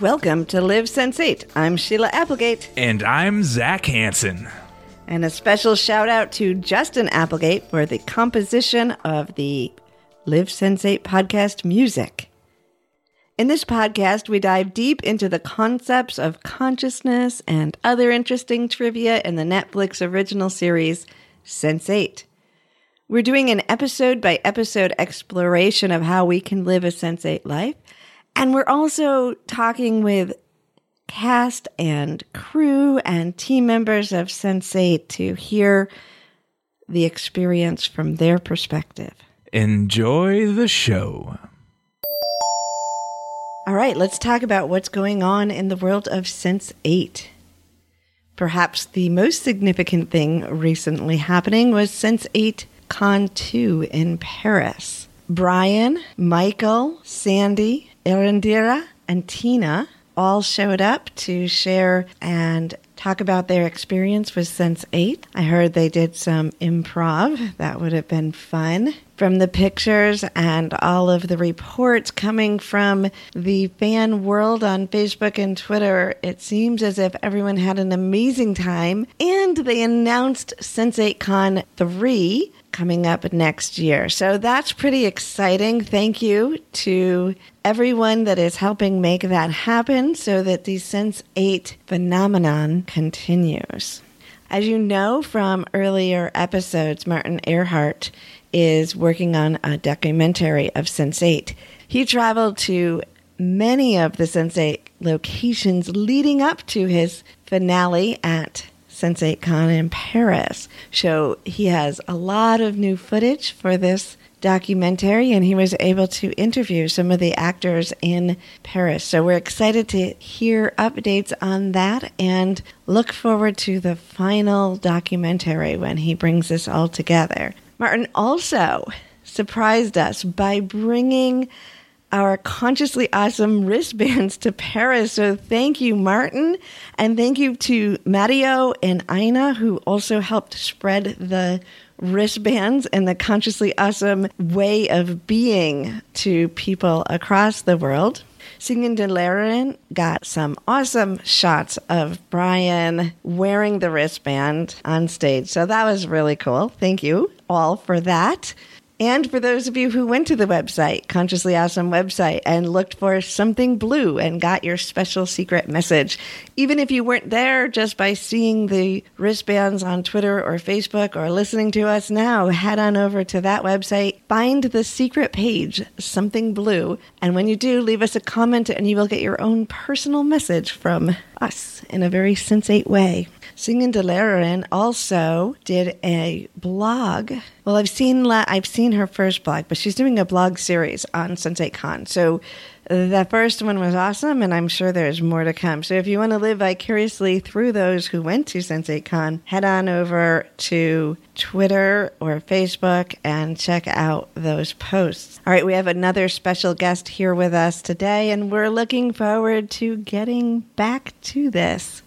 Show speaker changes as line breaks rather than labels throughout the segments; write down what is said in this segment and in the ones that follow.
Welcome to Live Sense8. I'm Sheila Applegate.
And I'm Zac Hansen.
And a special shout out to Justin Applegate for the composition of the Live Sense8 podcast music. In this podcast, we dive deep into the concepts of consciousness and other interesting trivia in the Netflix original series Sense8. We're doing an episode by episode exploration of how we can live a Sense8 life and we're also talking with cast and crew and team members of Sense8 to hear the experience from their perspective.
Enjoy the show.
All right, let's talk about what's going on in the world of Sense8. Perhaps the most significant thing recently happening was Sense8 Con 2 in Paris. Brian, Michael, Sandy, Erendira and Tina all showed up to share and talk about their experience with Sense 8. I heard they did some improv. That would have been fun. From the pictures and all of the reports coming from the fan world on Facebook and Twitter, it seems as if everyone had an amazing time. And they announced Sense 8 Con 3 coming up next year. So that's pretty exciting. Thank you to everyone that is helping make that happen so that the Sense 8 phenomenon continues. As you know from earlier episodes, Martin Earhart is working on a documentary of Sense 8. He traveled to many of the Sense 8 locations leading up to his finale at Sense8 Con in Paris. So he has a lot of new footage for this documentary and he was able to interview some of the actors in Paris. So we're excited to hear updates on that and look forward to the final documentary when he brings this all together. Martin also surprised us by bringing our consciously awesome wristbands to Paris. So thank you, Martin. And thank you to Matteo and Ina, who also helped spread the wristbands and the consciously awesome way of being to people across the world. Singing Delaren got some awesome shots of Brian wearing the wristband on stage. So that was really cool. Thank you all for that. And for those of you who went to the website, Consciously Awesome website, and looked for something blue and got your special secret message, even if you weren't there just by seeing the wristbands on Twitter or Facebook or listening to us now, head on over to that website, find the secret page, Something Blue, and when you do, leave us a comment and you will get your own personal message from us in a very sensate way. Singing Delaren also did a blog. Well, I've seen la- I've seen her first blog, but she's doing a blog series on Sense8 Con. So the first one was awesome, and I'm sure there's more to come. So if you want to live vicariously through those who went to Sense8 Con, head on over to Twitter or Facebook and check out those posts. All right, we have another special guest here with us today, and we're looking forward to getting back to this.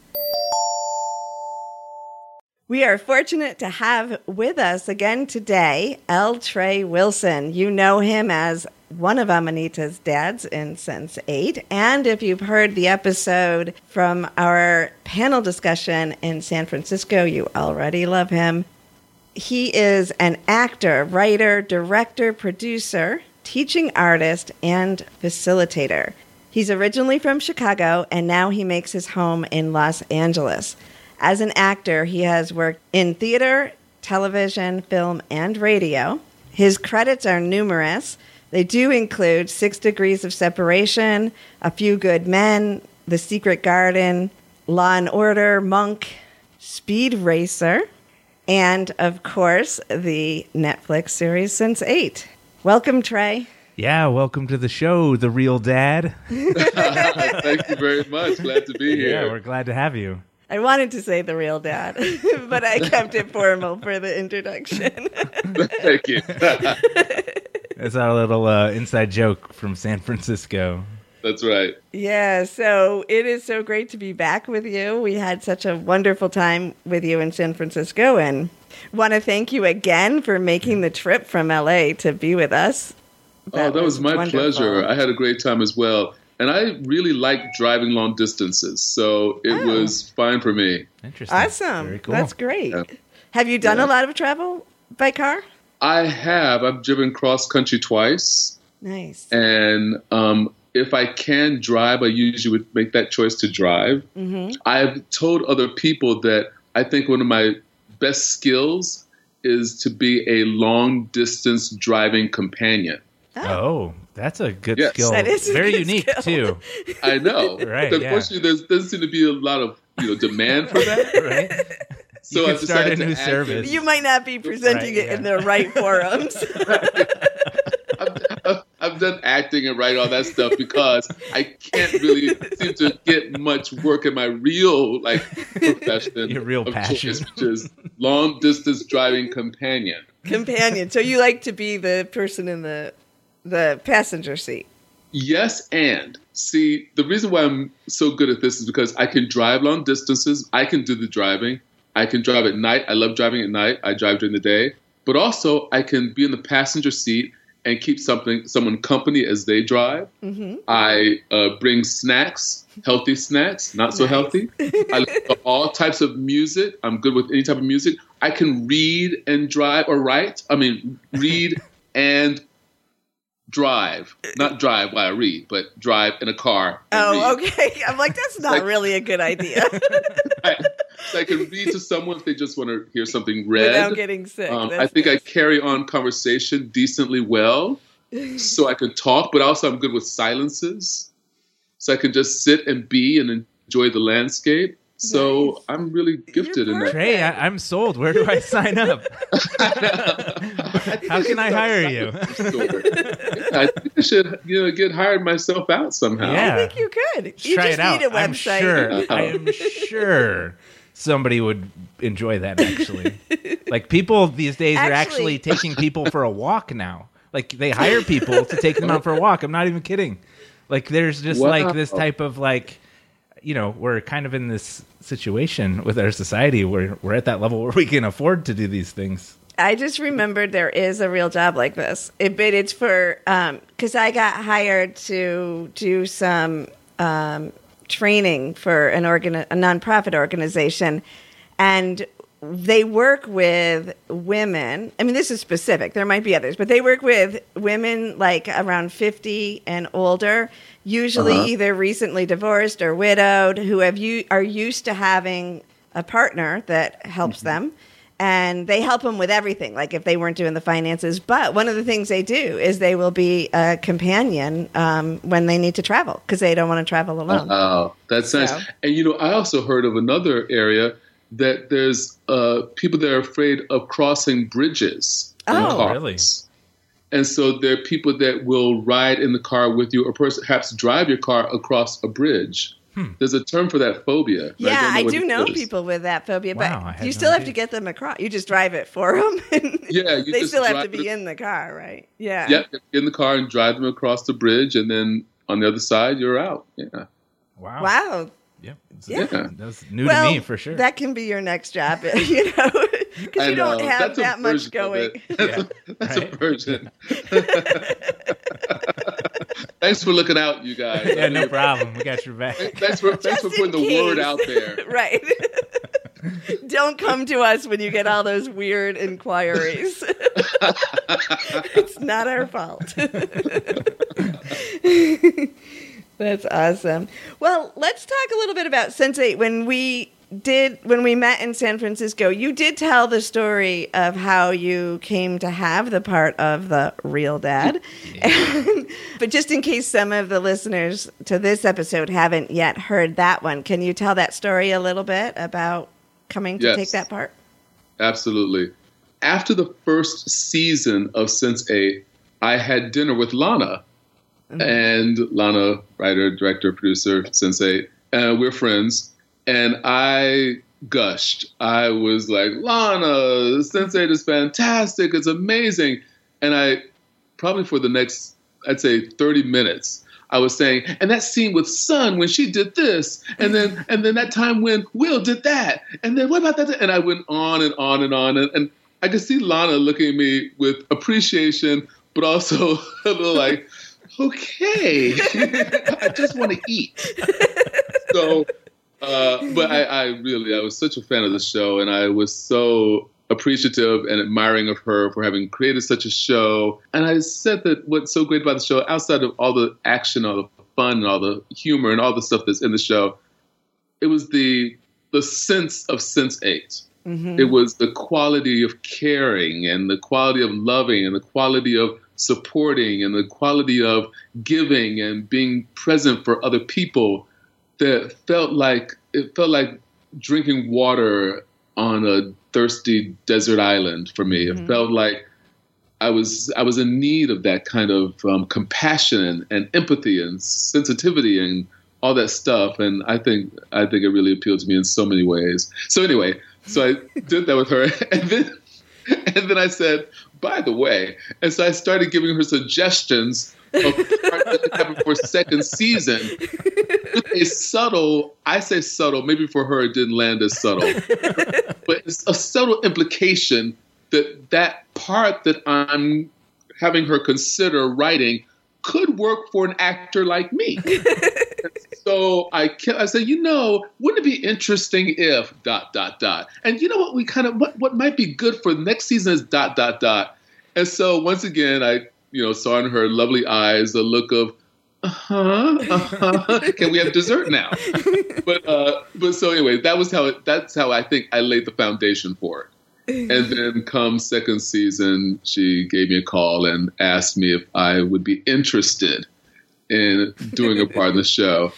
We are fortunate to have with us again today L. Trey Wilson. You know him as one of Amanita's dads in Sense 8. And if you've heard the episode from our panel discussion in San Francisco, you already love him. He is an actor, writer, director, producer, teaching artist, and facilitator. He's originally from Chicago and now he makes his home in Los Angeles. As an actor, he has worked in theater, television, film, and radio. His credits are numerous. They do include Six Degrees of Separation, A Few Good Men, The Secret Garden, Law and Order, Monk, Speed Racer, and of course, the Netflix series Sense Eight. Welcome, Trey.
Yeah, welcome to the show, The Real Dad.
Thank you very much. Glad to be here.
Yeah, we're glad to have you.
I wanted to say the real dad, but I kept it formal for the introduction.
Thank you.
It's our little uh, inside joke from San Francisco.
That's right.
Yeah, so it is so great to be back with you. We had such a wonderful time with you in San Francisco and want to thank you again for making the trip from LA to be with us.
oh, that was, my
wonderful.
pleasure. I had a great time as well. And I really like driving long distances, so it
Oh.
was fine for me.
Interesting.
Awesome.
Very cool.
That's great.
Yeah.
Have you done
Yeah.
a lot of travel by car?
I have. I've driven cross country twice,
Nice.
and um, if I can drive, I usually would make that choice to drive.
hmm
I've told other people that I think one of my best skills is to be a long distance driving companion.
Oh, that's a good
Yes.
skill.
That is a
Very
good
unique
skill.
too.
I know.
Right,
But
yeah.
unfortunately, there doesn't seem to be a lot of you know demand for that.
Right?
So
You
I've
start a
decided to
new
act
service.
You might not be presenting
Right,
it in the right forums.
I've, I've done acting and write all that stuff because I can't really seem to get much work in my real like profession.
Your real
of
passion.
choice, which is long distance driving companion.
Companion. So you like to be the person in the the passenger seat.
Yes, and see, the reason why I'm so good at this is because I can drive long distances. I can do the driving. I can drive at night. I love driving at night. I drive during the day, but also I can be in the passenger seat and keep something someone company as they drive.
hmm
I uh, bring snacks, healthy snacks, not so
Nice.
healthy. I all types of music. I'm good with any type of music. I can read and drive or write. I mean, read and drive. Not drive while I read, but drive in a car.
Oh,
read.
okay. I'm like, that's not
Like-
really a good idea
So I can read to someone if they just want to hear something read.
without getting sick.
Um, I think I carry on conversation decently well, so I can talk, but also I'm good with silences, so I can just sit and be and enjoy the landscape. So
Nice.
I'm really gifted in that.
Trey, I, I'm sold. Where do I sign up?
think
How can I hire you?
I think I should, you know, get hired myself out somehow.
Yeah.
I think you could.
Let's
you
try
just
it out.
need a
I'm
website.
sure. I am sure somebody would enjoy that. Actually, like people these days are
Actually-
actually taking people for a walk now. Like they hire people to take them out for a walk. I'm not even kidding. Like there's just
Wow.
like this type of like, you know, we're kind of in this situation with our society where we're at that level where we can afford to do these things.
I just remembered there is a real job like this. It, but it's for because I got hired to do some um, training for an organ a nonprofit organization, and they work with women. I mean, this is specific. There might be others, but they work with women like around fifty and older, usually
Uh-huh.
either recently divorced or widowed, who have you are used to having a partner that helps them and they help them with everything like if they weren't doing the finances but one of the things they do is they will be a companion um, when they need to travel because they don't want to travel alone
Oh, that's
So-
nice. And you know, I also heard of another area that there's uh, people that are afraid of crossing bridges. in
Oh.
cars.
Really?
And so there are people that will ride in the car with you, or perhaps drive your car across a bridge. Hmm. There's a term for that phobia. and
yeah
don't
i do know
is.
people with that phobia
Wow,
but
had
you
no
still have
idea.
to get them across you just drive it for them
Yeah, you
they
just
still have to be
it-
in the car right yeah
Yep, get in the car and drive them across the bridge, and then on the other side, you're out. Yeah.
Wow.
wow
Yep. It's-
Yeah.
That's new
well,
to me for sure.
that can be your next job you know because
I
you don't have
That's
that much going.
That's,
Yeah.
a, that's
Right.
a version. Thanks for looking out, you guys.
yeah, no problem. We got your back.
Thanks for thanks for putting
in
the word out there.
right. Don't come to us when you get all those weird inquiries. it's not our fault. That's awesome. Well, let's talk a little bit about Sense8. When we did when we met in San Francisco, you did tell the story of how you came to have the part of the real dad. but just in case some of the listeners to this episode haven't yet heard that one, can you tell that story a little bit about coming to
Yes.
take that part?
Absolutely. After the first season of Sense 8, I had dinner with Lana. Mm-hmm. And Lana, writer, director, producer, Sense 8. And we're friends. And I gushed. I was like, Lana, Sense 8 is fantastic. It's amazing. And I probably for the next, I'd say, 30 minutes, I was saying, and that scene with Sun when she did this, and then and then that time when Will did that, and then what about that? And I went on and on and on, and, and I could see Lana looking at me with appreciation, but also a little like, okay, I just want to eat. So, uh, but I, I really, I was such a fan of the show, and I was so appreciative and admiring of her for having created such a show. And I said that what's so great about the show, outside of all the action, all the fun, and all the humor, and all the stuff that's in the show, it was the the sense of Sense 8 It was the quality of caring and the quality of loving and the quality of supporting and the quality of giving and being present for other people that felt like it felt like drinking water on a thirsty desert island for me. It felt like I was I was in need of that kind of um, compassion and, empathy and sensitivity and all that stuff. And I think I think it really appealed to me in so many ways. So anyway, so I did that with her, and then and then I said, by the way, and so I started giving her suggestions of parts that could for second season. A subtle, I say subtle, maybe for her it didn't land as subtle, but it's a subtle implication that that part that I'm having her consider writing could work for an actor like me. so I, I said, you know, wouldn't it be interesting if dot dot dot? And you know what? We kind of what what might be good for next season is dot dot dot. And so once again, I you know saw in her lovely eyes a look of. Uh-huh, uh-huh. Can we have dessert now? but uh, but so anyway, that was how it. That's how I think I laid the foundation for it. And then come second season, she gave me a call and asked me if I would be interested in doing a part in the show.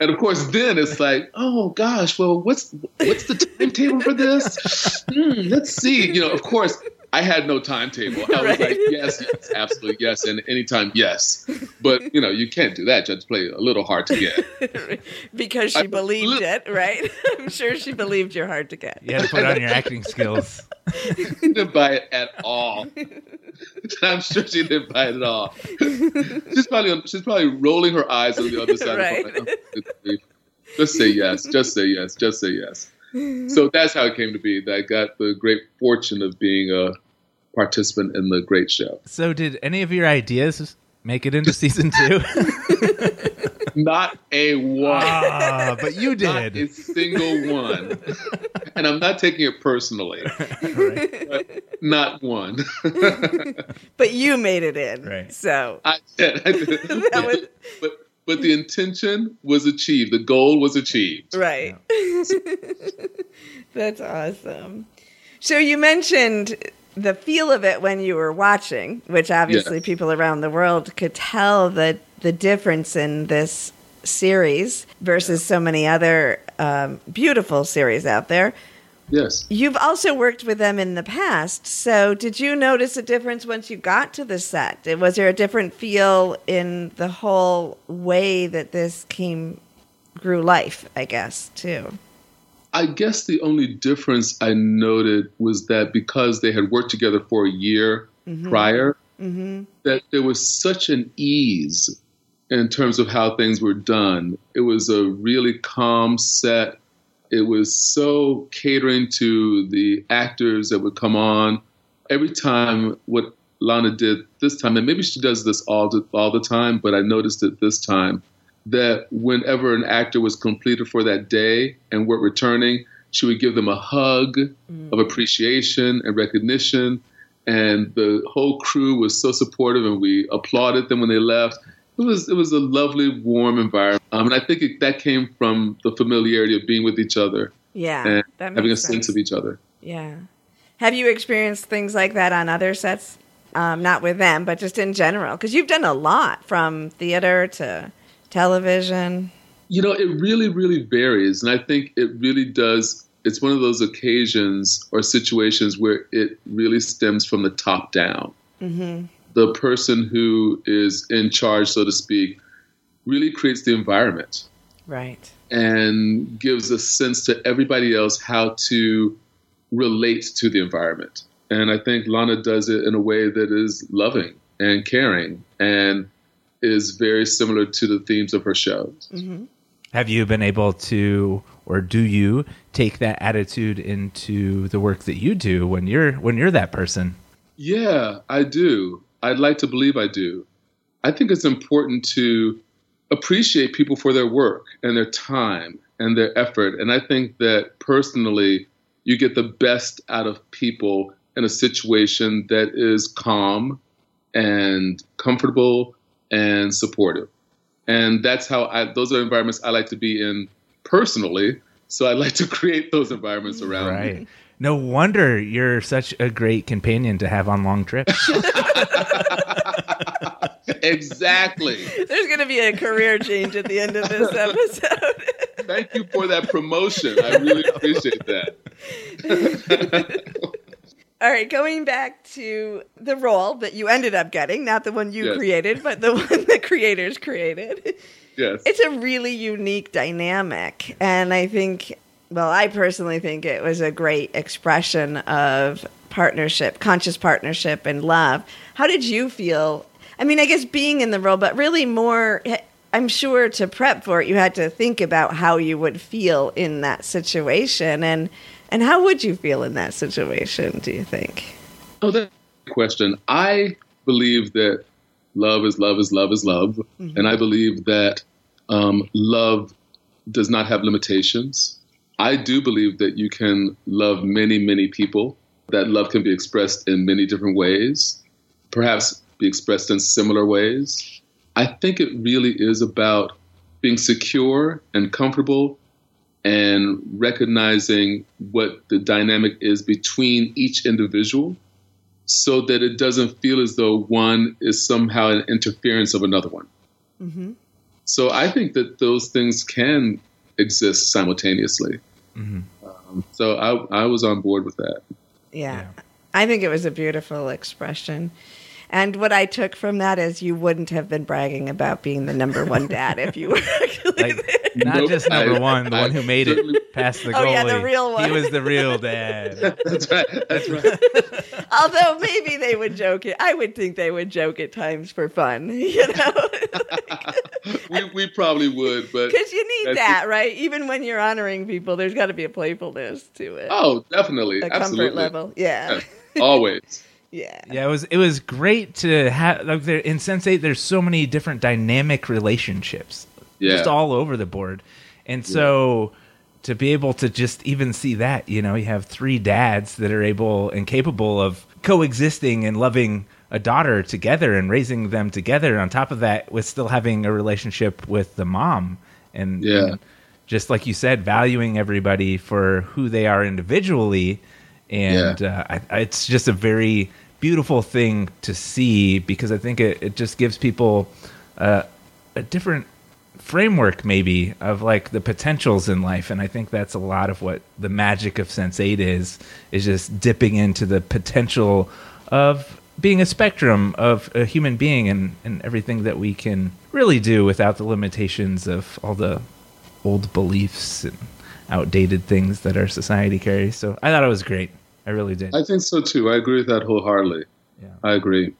And of course, then it's like, oh gosh, well, what's what's the timetable for this? Hmm, let's see. You know, of course, I had no timetable. I was
Right.
like, yes, yes, absolutely, yes, and anytime, yes. But you know, you can't do that. You have to play a little hard to get.
because she
I-
believed it, right? I'm sure she believed you're hard to get.
You had to put on your acting skills.
She didn't buy it at all. I'm sure she didn't buy it at all. she's probably she's probably rolling her eyes on the other side
Right.
of her. Like, oh, just say yes. Just say yes. Just say yes. So that's how it came to be. That I got the great fortune of being a participant in the great show.
So, did any of your ideas make it into season two?
Not a one.
ah, but you
Not a single one. and I'm not taking it personally.
Right.
Not one.
But you made it in.
Right.
So
I did. I did.
That was-
but but the intention was achieved. The goal was achieved.
Right. That's awesome. So you mentioned the feel of it when you were watching, which obviously
Yes.
people around the world could tell the the difference in this series versus so many other um, beautiful series out there.
Yes.
You've also worked with them in the past, so did you notice a difference once you got to the set? Was there a different feel in the whole way that this came grew life? I guess too.
I guess the only difference I noted was that because they had worked together for a year mm-hmm. prior, mm-hmm. that there was such an ease in terms of how things were done. It was a really calm set. It was so catering to the actors that would come on. Every time, what Lana did this time, and maybe she does this all the, all the time, but I noticed it this time that whenever an actor was completed for that day and were returning, she would give them a hug mm. of appreciation and recognition. And the whole crew was so supportive, and we applauded them when they left. It was it was a lovely, warm environment, um, and I think it, that came from the familiarity of being with each other
Yeah,
and
that makes
having a
sense.
sense of each other.
Yeah. Have you experienced things like that on other sets? Um, not with them, but just in general, because you've done a lot from theater to television.
You know, it really, really varies. And I think it really does. It's one of those occasions or situations where it really stems from the top down.
Mm-hmm.
The person who is in charge, so to speak, really creates the environment
Right.
and gives a sense to everybody else how to relate to the environment. And I think Lana does it in a way that is loving and caring and is very similar to the themes of her shows. Mm-hmm.
Have you been able to, or do you take that attitude into the work that you do when you're when you're that person?
Yeah, I do. I'd like to believe I do. I think it's important to appreciate people for their work and their time and their effort. And I think that personally, you get the best out of people in a situation that is calm and comfortable and supportive. And that's how I, those are environments I like to be in personally. So I like to create those environments around me.
Right. No wonder you're such a great companion to have on long trips.
Exactly.
There's going to be a career change at the end of this episode.
Thank you for that promotion. I really appreciate that.
All right, going back to the role that you ended up getting, not the one you
Yes.
created, but the one the creators created.
Yes.
It's a really unique dynamic. And I think, well, I personally think it was a great expression of partnership, conscious partnership, and love. How did you feel? I mean, I guess being in the role, but really more, I'm sure to prep for it, you had to think about how you would feel in that situation. And, and how would you feel in that situation, do you think?
Oh, that's a good question. I believe that love is love is love is love. And I believe that um, love does not have limitations. I do believe that you can love many, many people, that love can be expressed in many different ways, perhaps be expressed in similar ways. I think it really is about being secure and comfortable and recognizing what the dynamic is between each individual so that it doesn't feel as though one is somehow an interference of another one. Mm-hmm. So I think that those things can exist simultaneously. Um, so I, I was on board with that.
Yeah.
Yeah.
I think it was a beautiful expression. And what I took from that is you wouldn't have been bragging about being the number one dad if you were actually
Like,
there.
not
Nope.
just number
I-
one, the
I
one who made
certainly-
it past the
Oh, yeah, the real one.
He was the real dad.
That's right. That's right.
Although maybe they would joke it. I would think they would joke at times for fun, you know?
we, we probably would, but
Because you need that, right? Even when you're honoring people, there's got to be a playfulness to it.
oh, definitely,
a
absolutely,
comfort level. Yeah.
Yeah, always.
Yeah.
Yeah, it was it was great to have like there in Sense Eight. There's so many different dynamic relationships,
Yeah.
just all over the board, and so to be able to just even see that, you know, you have three dads that are able and capable of coexisting and loving a daughter together and raising them together. On top of that, with still having a relationship with the mom, and
Yeah.
and just like you said, valuing everybody for who they are individually, and
Yeah.
uh, I, it's just a very beautiful thing to see because I think it, it just gives people uh, a different framework, maybe, of like the potentials in life, and I think that's a lot of what the magic of Sense Eight is is just dipping into the potential of being a spectrum of a human being and, and everything that we can really do without the limitations of all the old beliefs and outdated things that our society carries. So I thought it was great. I really did.
I think so too. I agree with that wholeheartedly.
Yeah.
I agree.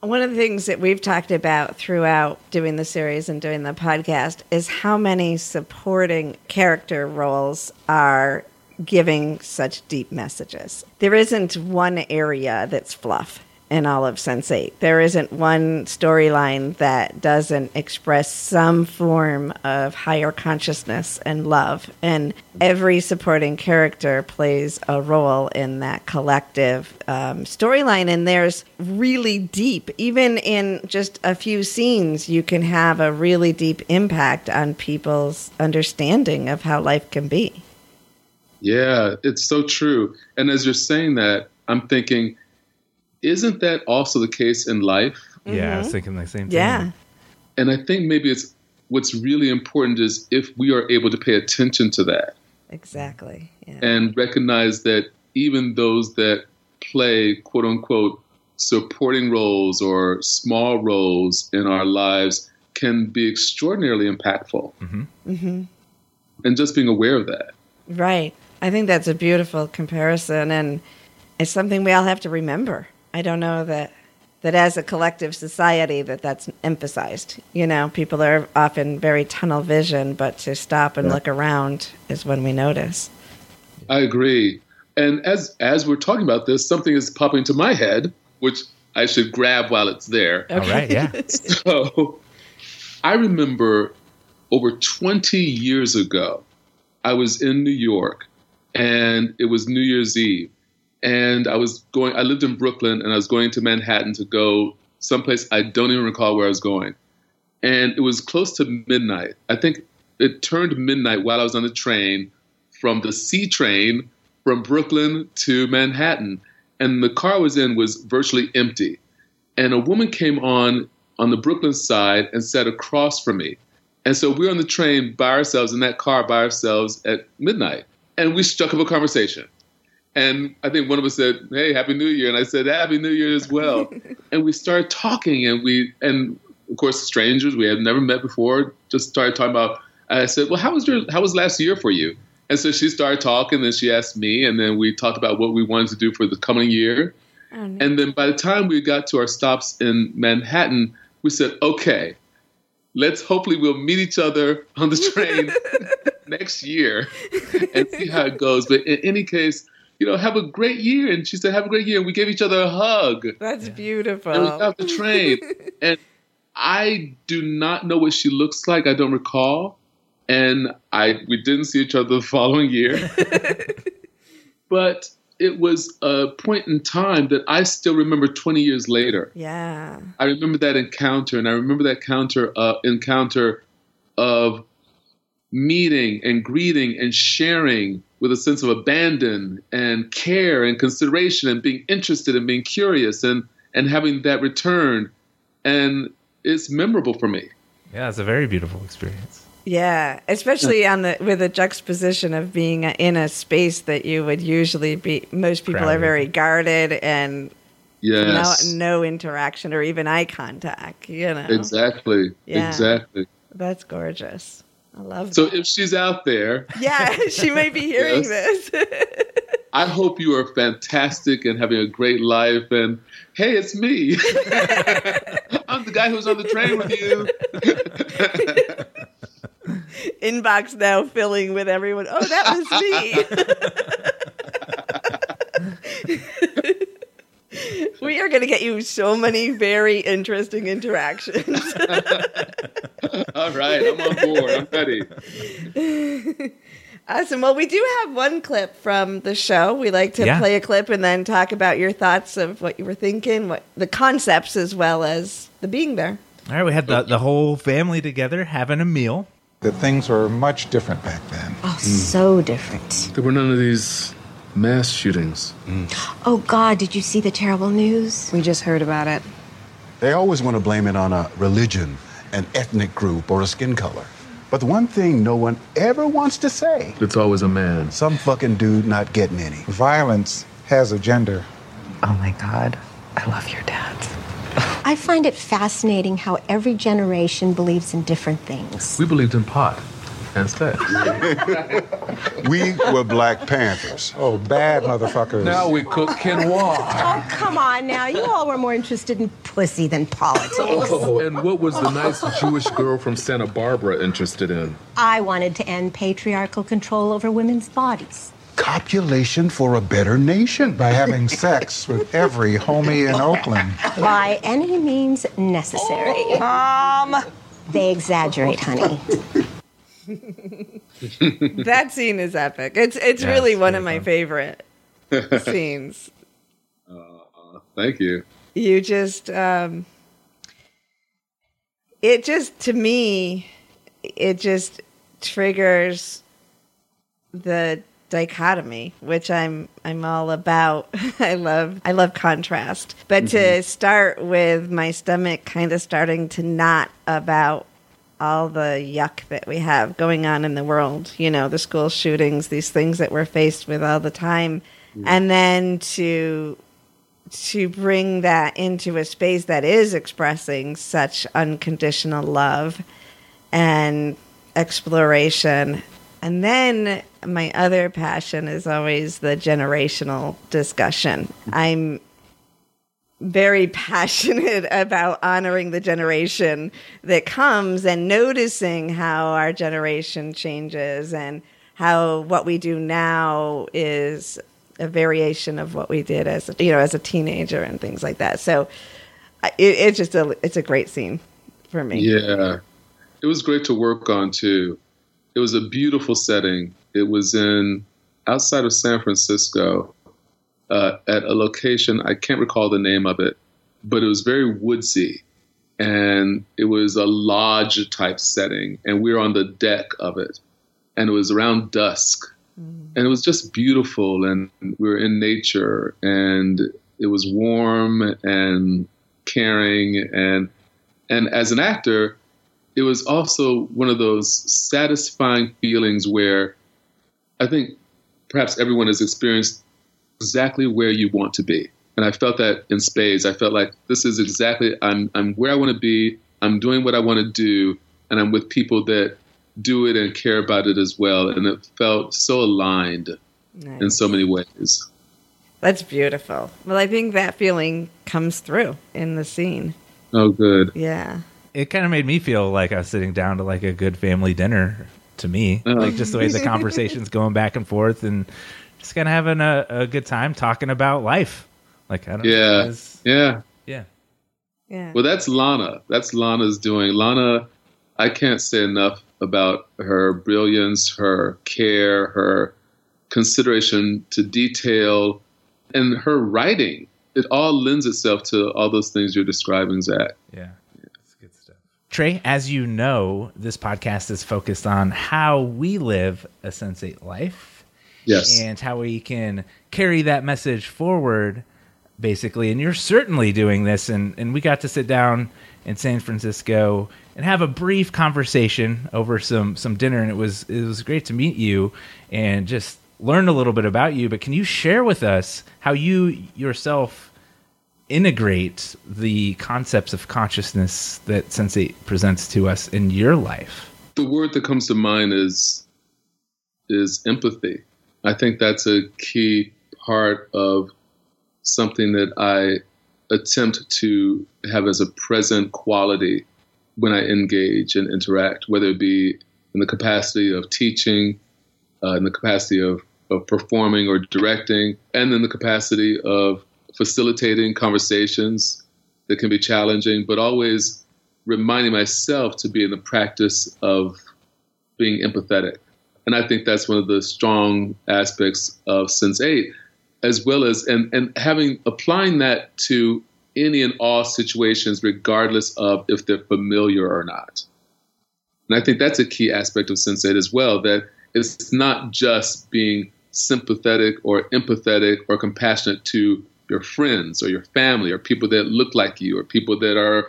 One of the things that we've talked about throughout doing the series and doing the podcast is how many supporting character roles are giving such deep messages. There isn't one area that's fluff in all of Sense 8. There isn't one storyline that doesn't express some form of higher consciousness and love. And every supporting character plays a role in that collective um, storyline. And there's really deep, even in just a few scenes, you can have a really deep impact on people's understanding of how life can be.
Yeah, it's so true. And as you're saying that, I'm thinking, isn't that also the case in life?
Yeah, I was thinking the same thing.
Yeah.
And I think maybe it's what's really important is if we are able to pay attention to that
Exactly. Yeah.
and recognize that even those that play quote unquote supporting roles or small roles in our lives can be extraordinarily impactful.
hmm
And just being aware of that.
Right. I think that's a beautiful comparison, and it's something we all have to remember. I don't know that that as a collective society that that's emphasized. You know, people are often very tunnel vision, but to stop and look around is when we notice.
I agree. And as as we're talking about this, something is popping to my head, which I should grab while it's there.
All right, yeah.
So I remember over 20 years ago, I was in New York and it was New Year's Eve. And I was going, I lived in Brooklyn and I was going to Manhattan to go someplace I don't even recall where I was going. And it was close to midnight. I think it turned midnight while I was on the train from the C train from Brooklyn to Manhattan. And the car I was in was virtually empty. And a woman came on on the Brooklyn side and sat across from me. And so we were on the train by ourselves in that car by ourselves at midnight. And we struck up a conversation. And I think one of us said, Hey, Happy New Year. And I said, Happy New Year as well. and we started talking and we and of course strangers we had never met before, just started talking about I said, Well, how was your how was last year for you? And so she started talking, then she asked me, and then we talked about what we wanted to do for the coming year.
Oh.
And then by the time we got to our stops in Manhattan, we said, okay, let's hopefully we'll meet each other on the train next year and see how it goes. But in any case, you know, have a great year. And she said, have a great year. And we gave each other a hug.
That's beautiful.
And we got off the train. and I do not know what she looks like. I don't recall. And I we didn't see each other the following year. but it was a point in time that I still remember 20 years later.
yeah.
I remember that encounter, and I remember that counter uh, encounter of meeting and greeting and sharing with a sense of abandon and care and consideration and being interested and being curious and and having that return, and it's memorable for me.
Yeah, it's a very beautiful experience.
Yeah, especially on the with a juxtaposition of being in a space that you would usually be. Most people are very guarded and
Yes,
no no interaction or even eye contact. You know,
exactly,
Yeah.
exactly.
that's gorgeous. I love.
So
that.
if she's out there,
yeah, she may be hearing
Yes.
this.
I hope you are fantastic and having a great life. And hey, it's me. I'm the guy who's on the train with you.
Inbox now filling with everyone. Oh, that was me. we are going to get you so many very interesting interactions.
All right, I'm on board. I'm ready.
Awesome. Well, we do have one clip from the show. We like to
Yeah.
play a clip and then talk about your thoughts of what you were thinking, what the concepts as well as the being there.
All right, we had the, the whole family together having a meal.
The things were much different back then.
Oh, so different.
There were none of these mass shootings.
Oh, God, did you see the terrible news?
We just heard about it.
They always want to blame it on a religion, an ethnic group, or a skin color. But the one thing no one ever wants to say
It's always a man.
some fucking dude not getting any.
Violence has a gender.
Oh my God. I love your dad.
I find it fascinating how every generation believes in different things.
We believed in pot and sex.
We were Black Panthers.
Oh, bad motherfuckers.
now we cook quinoa.
Oh, come on now. You all were more interested in pussy than politics.
Oh, and what was the nice Jewish girl from Santa Barbara interested in?
I wanted to end patriarchal control over women's bodies.
Copulation for a better nation.
By having sex with every homie in Oakland.
By any means necessary. Mom! They exaggerate, honey.
that scene is epic. It's it's
Yeah,
really
it's
one of my
fun.
favorite scenes.
Thank you.
You just um it just to me it just triggers the dichotomy which i'm i'm all about i love i love contrast but to start with my stomach kind of starting to knot about all the yuck that we have going on in the world you know the school shootings these things that we're faced with all the time and then to to bring that into a space that is expressing such unconditional love and exploration. And then my other passion is always the generational discussion. I'm very passionate about honoring the generation that comes and noticing how our generation changes and how what we do now is a variation of what we did as a, you know as a teenager and things like that. So it, it's just a it's a great scene for me.
Yeah, it was great to work on too. It was a beautiful setting. It was in outside of San Francisco uh, at a location I can't recall the name of it, but it was very woodsy, and it was a lodge type setting, and we were on the deck of it, and it was around dusk, and it was just beautiful, and we were in nature, and it was warm and caring, and and as an actor, it was also one of those satisfying feelings where I think perhaps everyone has experienced exactly where you want to be. And I felt that in spades. I felt like this is exactly I'm I'm where I want to be. I'm doing what I want to do, and I'm with people that do it and care about it as well. And it felt so aligned nice. in so many ways.
That's beautiful. Well, I think that feeling comes through in the scene.
Oh, good.
Yeah.
It kind of made me feel like I was sitting down to like a good family dinner to me. Uh-huh. Like just the way the conversation's going back and forth and just kind of having a, a good time talking about life. Like, I don't
yeah.
know.
Yeah.
Yeah.
Yeah.
Well, that's Lana. That's Lana's doing. Lana, I can't say enough about her brilliance, her care, her consideration to detail, and her writing. It all lends itself to all those things you're describing, Zac.
Yeah. It's good stuff. Trey, as you know, this podcast is focused on how we live a Sense8 life.
Yes.
And how we can carry that message forward, basically. And you're certainly doing this. And, and we got to sit down in San Francisco and have a brief conversation over some, some dinner. And it was, it was great to meet you and just learn a little bit about you. But can you share with us how you yourself integrate the concepts of consciousness that Sense8 presents to us in your life?
The word that comes to mind is is empathy. I think that's a key part of something that I attempt to have as a present quality when I engage and interact, whether it be in the capacity of teaching, uh, in the capacity of, of performing or directing, and in the capacity of facilitating conversations that can be challenging, but always reminding myself to be in the practice of being empathetic. And I think that's one of the strong aspects of Sense8, as well as and, and having applying that to any and all situations, regardless of if they're familiar or not. And I think that's a key aspect of Sense8 as well, that it's not just being sympathetic or empathetic or compassionate to your friends or your family or people that look like you or people that are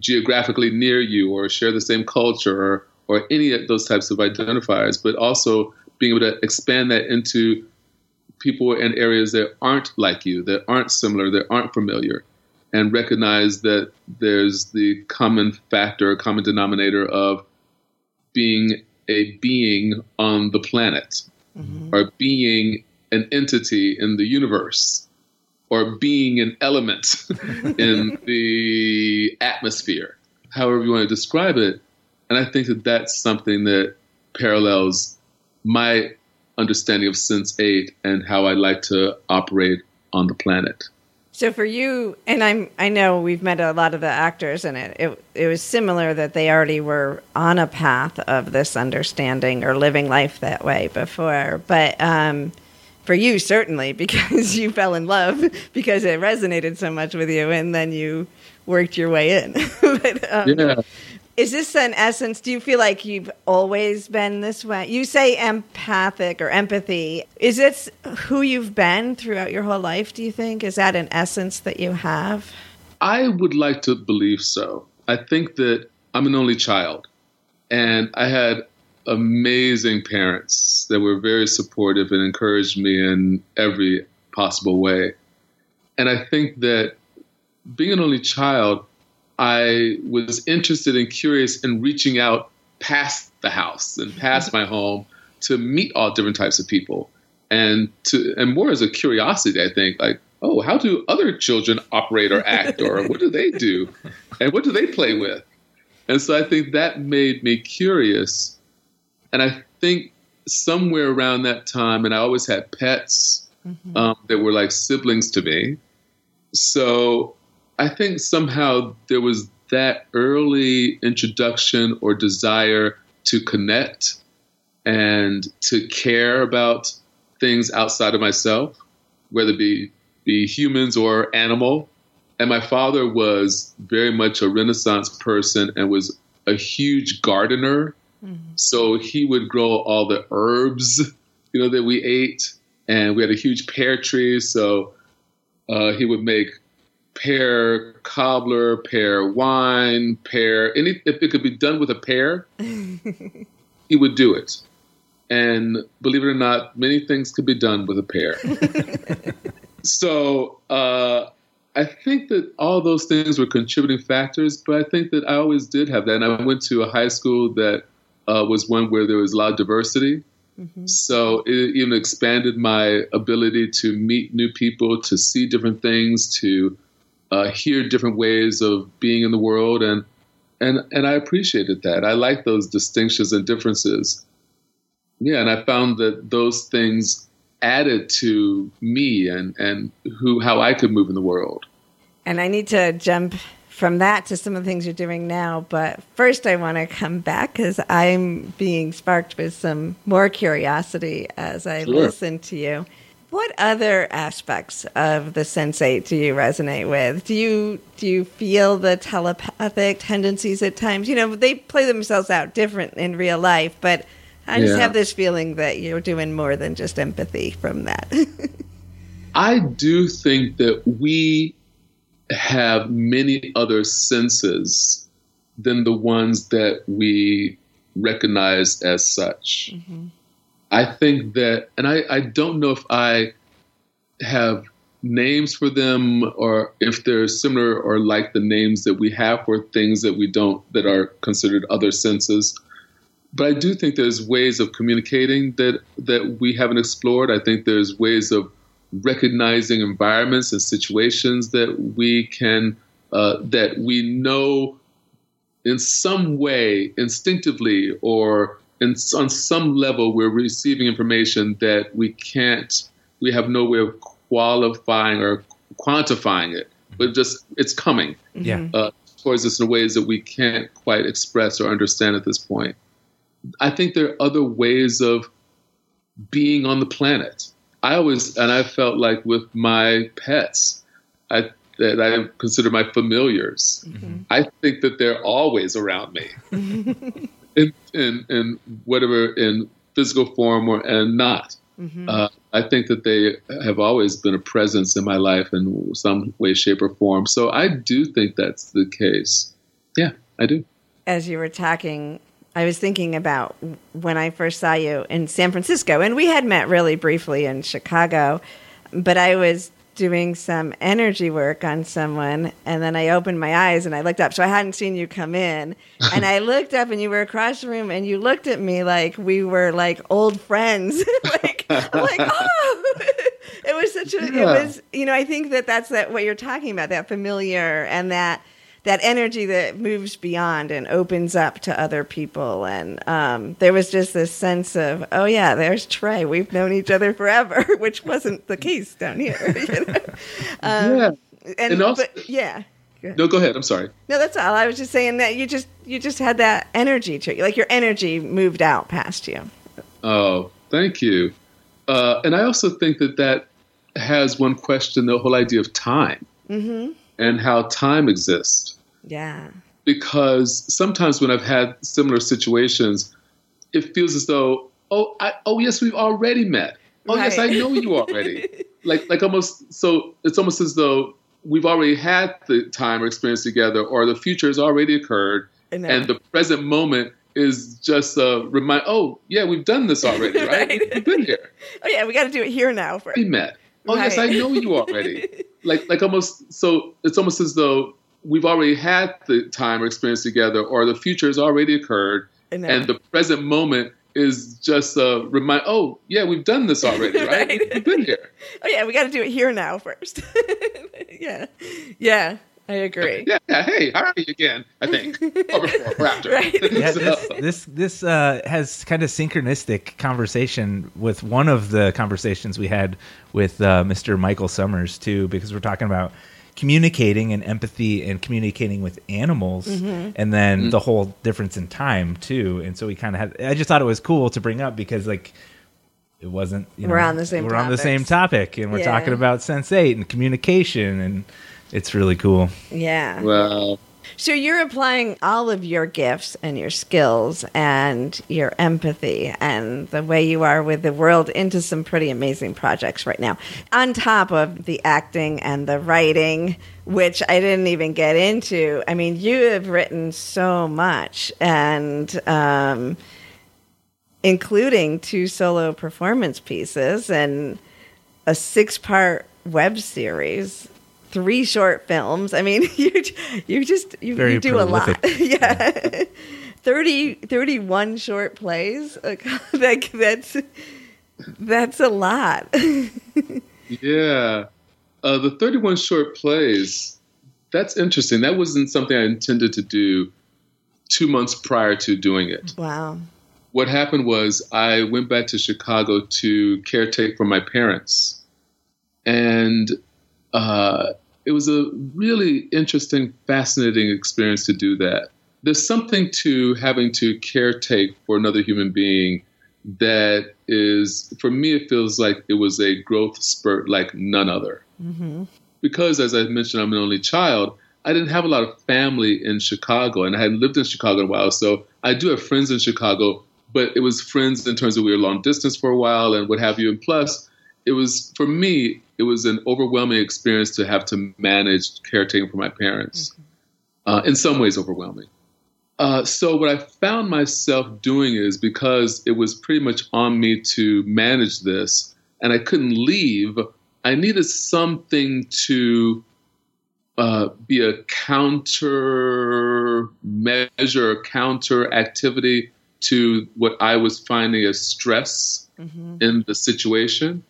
geographically near you or share the same culture or, or any of those types of identifiers, but also being able to expand that into people in areas that aren't like you, that aren't similar, that aren't familiar, and recognize that there's the common factor, common denominator of being a being on the planet mm-hmm. or being an entity in the universe or being an element in the atmosphere, however you want to describe it. And I think that that's something that parallels my understanding of Sense8 and how I like to operate on the planet.
So for you, and I'm I know we've met a lot of the actors in it. It it was similar that they already were on a path of this understanding or living life that way before. But um, for you, certainly because you fell in love because it resonated so much with you, and then you worked your way in. but, um,
yeah.
Is this an essence? Do you feel like you've always been this way? You say empathic or empathy. Is this who you've been throughout your whole life, do you think? Is that an essence that you have?
I would like to believe so. I think that I'm an only child, and I had amazing parents that were very supportive and encouraged me in every possible way. And I think that being an only child, I was interested and curious in reaching out past the house and past my home to meet all different types of people and to and more as a curiosity i think like oh, how do other children operate or act, or what do they do, and what do they play with? And so I think that made me curious. And I think somewhere around that time, and I always had pets mm-hmm. um, that were like siblings to me. So I think somehow there was that early introduction or desire to connect and to care about things outside of myself, whether it be, be humans or animal. And my father was very much a Renaissance person and was a huge gardener. Mm-hmm. So he would grow all the herbs, you know, that we ate. And we had a huge pear tree. So uh, he would make pear cobbler, pear wine, pear any if it could be done with a pear, he would do it. And believe it or not, many things could be done with a pear. so uh, I think that all those things were contributing factors, but I think that I always did have that. And I went to a high school that uh, was one where there was a lot of diversity. Mm-hmm. So it even expanded my ability to meet new people, to see different things, to uh, hear different ways of being in the world, and and and I appreciated that. I like those distinctions and differences. Yeah, and I found that those things added to me and and who how I could move in the world.
And I need to jump from that to some of the things you're doing now, but first I want to come back because I'm being sparked with some more curiosity as I sure. listen to you. What other aspects of the Sense8 do you resonate with? Do you do you feel the telepathic tendencies at times? You know, they play themselves out different in real life, but I just yeah. have this feeling that you're doing more than just empathy from that.
I do think that we have many other senses than the ones that we recognize as such. Mm-hmm. I think that, and I, I don't know if I have names for them or if they're similar or like the names that we have for things that we don't, that are considered other senses. But I do think there's ways of communicating that, that we haven't explored. I think there's ways of recognizing environments and situations that we can, uh, that we know in some way instinctively or and on some level, we're receiving information that we can't, we have no way of qualifying or quantifying it, but just it's coming
yeah.
uh, towards us in ways that we can't quite express or understand at this point. I think there are other ways of being on the planet. I always, and I felt like with my pets, I that I consider my familiars. Mm-hmm. I think that they're always around me. in, in, in whatever in physical form or and not. Mm-hmm. Uh, I think that they have always been a presence in my life in some way, shape, or form. So I do think that's the case. Yeah, I do.
As you were talking, I was thinking about when I first saw you in San Francisco, and we had met really briefly in Chicago, but I was doing some energy work on someone and then I opened my eyes and I looked up. So I hadn't seen you come in. And I looked up and you were across the room and you looked at me like we were like old friends. like I'm like, oh it was such a yeah. it was you know, I think that that's that what you're talking about, that familiar and that that energy that moves beyond and opens up to other people. And um, there was just this sense of, oh yeah, there's Trey. We've known each other forever, which wasn't the case down here. You know? um,
yeah,
and, and also, but, yeah.
Go no, go ahead. I'm sorry.
No, that's all. I was just saying that you just you just had that energy to you, like your energy moved out past you.
Oh, thank you. Uh, and I also think that that has one question: the whole idea of time. Mm-hmm and how time exists.
Yeah.
Because sometimes when I've had similar situations, it feels as though, oh, I, oh yes, we've already met. Oh right. yes, I know you already. like like almost so it's almost as though we've already had the time or experience together, or the future has already occurred, and, and the present moment is just a remind. Oh yeah, we've done this already, right? right. We've been here.
Oh yeah, we got to do it here now.
For- we met. Oh right. yes, I know you already. like like almost so it's almost as though we've already had the time or experience together, or the future has already occurred, and, and the present moment is just a remind. Oh, yeah, we've done this already, right?
Right.
We've been here.
Oh yeah, we got to do it here now first. yeah, yeah, I agree.
Yeah, yeah. Hey, how are you again? I think or before or after.
Right.
yeah,
So-
this this this uh, has kind of synchronistic conversation with one of the conversations we had with uh, Mr. Michael Summers too, because we're talking about communicating and empathy and communicating with animals,
Mm-hmm.
and then the whole difference in time too. And so we kind of had. I just thought it was cool to bring up because like. It wasn't. You know,
We're on the same
We're on the same topic, and we're
Yeah.
talking about Sense Eight and communication, and it's really cool.
Yeah.
Well,
So you're applying all of your gifts and your skills and your empathy and the way you are with the world into some pretty amazing projects right now. On top of the acting and the writing, which I didn't even get into. I mean, you have written so much and um, including two solo performance pieces and a six-part web series three short films i mean you you just you,
Very
you do a lot
prolific.
yeah 30 31 short plays like that's that's a lot
yeah. Uh, the 31 short plays, that's interesting. That wasn't something I intended to do two months prior to doing it.
wow
What happened was I went back to Chicago to caretake for my parents. And uh, it was a really interesting, fascinating experience to do that. There's something to having to caretake for another human being that is, for me, it feels like it was a growth spurt like none other. Mm-hmm. Because, as I mentioned, I'm an only child, I didn't have a lot of family in Chicago, and I hadn't lived in Chicago in a while. So I do have friends in Chicago, but it was friends in terms of we were long distance for a while and what have you. And plus, it was for me, it was an overwhelming experience to have to manage caretaking for my parents. Uh, in some ways, overwhelming. Uh, so what I found myself doing is because it was pretty much on me to manage this, and I couldn't leave. I needed something to uh, be a counter measure, counter activity to what I was finding as stress in the situation.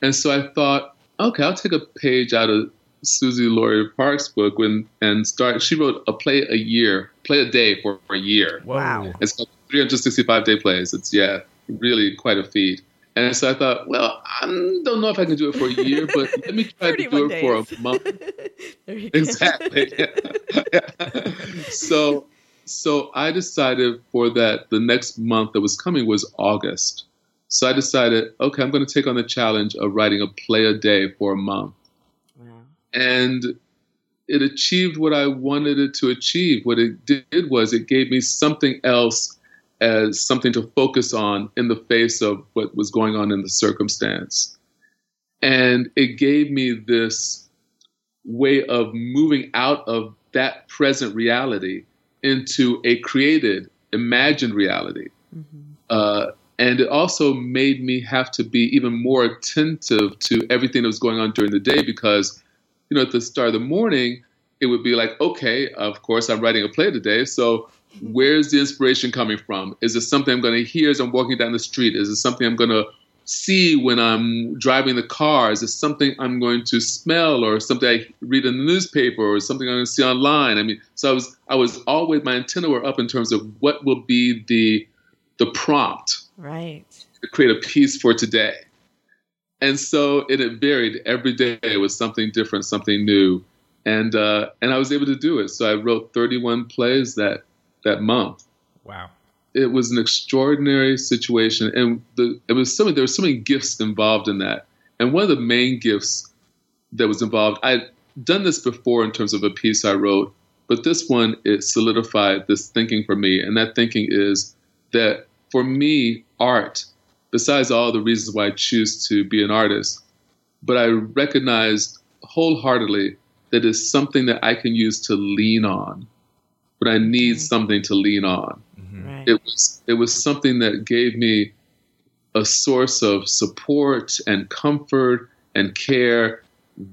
And so I thought, okay, I'll take a page out of Suzan-Lori Parks' book when and start. She wrote a play a year, play a day for, for a year.
Wow.
It's called 365 day plays. It's yeah, really quite a feat. And so I thought, well, I don't know if I can do it for a year, but let me try to do
31
it for a month.
There you go.
Exactly. so, so I decided for that the next month that was coming was August. So I decided, okay, I'm going to take on the challenge of writing a play a day for a month
Wow.
and it achieved what I wanted it to achieve. What it did was it gave me something else as something to focus on in the face of what was going on in the circumstance. And it gave me this way of moving out of that present reality into a created, imagined reality. Uh, and it also made me have to be even more attentive to everything that was going on during the day because, you know, at the start of the morning, it would be like, okay, of course, I'm writing a play today. So where's the inspiration coming from? Is it something I'm going to hear as I'm walking down the street? Is it something I'm going to see when I'm driving the car? Is it something I'm going to smell or something I read in the newspaper or something I'm going to see online? I mean, so I was, I was always, my antenna were up in terms of what will be the, the prompt
Right.
to create a piece for today. And so it, it varied every day with something different, something new. And uh, and I was able to do it. So I wrote 31 plays that that month.
Wow.
It was an extraordinary situation, and the, it was so many, there were so many gifts involved in that. And one of the main gifts that was involved, I'd done this before in terms of a piece I wrote, but this one it solidified this thinking for me, and that thinking is that for me, art, besides all the reasons why I choose to be an artist, but I recognized wholeheartedly that it's something that I can use to lean on. But I need mm-hmm. something to lean on. Mm-hmm.
Right.
It was it was something that gave me a source of support and comfort and care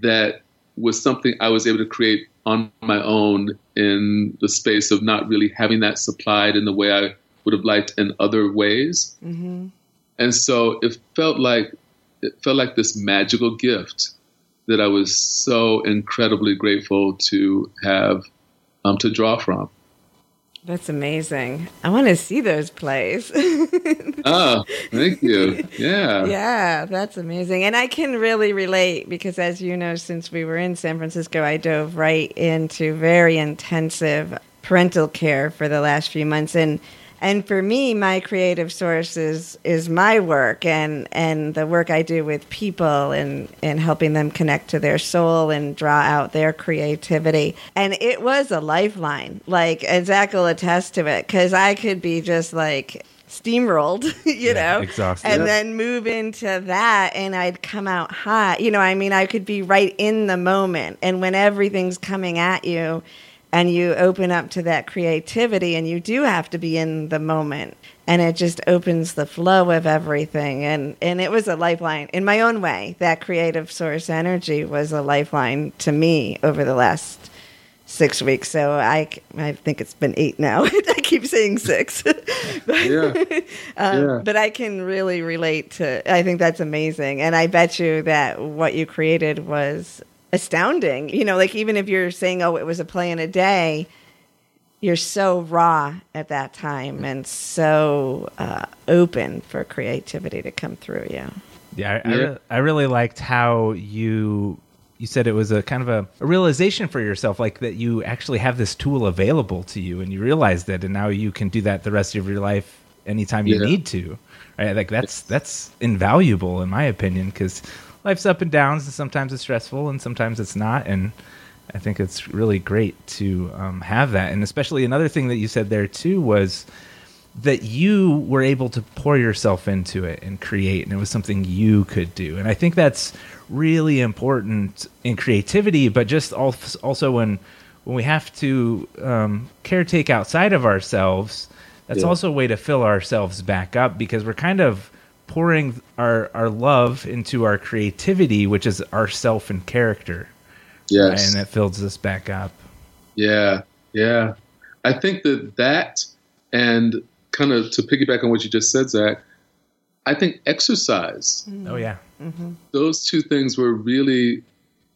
that was something I was able to create on my own in the space of not really having that supplied in the way I would have liked in other ways.
Mm-hmm.
And so it felt like it felt like this magical gift that I was so incredibly grateful to have um, to draw from.
That's amazing. I want to see those plays.
oh, thank you. Yeah.
Yeah, that's amazing. And I can really relate because, as you know, since we were in San Francisco, I dove right into very intensive parental care for the last few months. And and for me my creative source is, is my work and, and the work i do with people and, and helping them connect to their soul and draw out their creativity and it was a lifeline like and Zac will attest to it because i could be just like steamrolled, you yeah, know,
exhausted.
and then move into that and I'd come out hot. You know, I mean, I could be right in the moment. And when everything's coming at you, and you open up to that creativity and you do have to be in the moment and it just opens the flow of everything. And and it was a lifeline in my own way. That creative source energy was a lifeline to me over the last six weeks. So i i think it's been eight now. I keep saying six. But,
yeah.
um,
yeah.
but i can really relate to i think that's amazing. And i bet you that what you created was astounding. You know, like even if you're saying, oh, it was a play in a day, you're so raw at that time and so uh, open for creativity to come through you.
Yeah, I, yeah. I, I, really liked how you you said it was a kind of a, a, realization for yourself, like that you actually have this tool available to you, and you realize that, and now you can do that the rest of your life anytime you yeah. need to. Right? Like that's that's invaluable in my opinion because life's up and downs, and sometimes it's stressful, and sometimes it's not. And I think it's really great to um, have that. And especially another thing that you said there too was that you were able to pour yourself into it and create, and it was something you could do. And I think that's really important in creativity, but just also when when we have to um, caretake outside of ourselves. That's yeah. also a way to fill ourselves back up because we're kind of pouring our our love into our creativity, which is our self and character.
Yes,
and it fills us back up.
Yeah, yeah. I think that that and kind of to piggyback on what you just said, Zac. I think exercise.
Mm-hmm. Oh yeah,
mm-hmm. those two things were really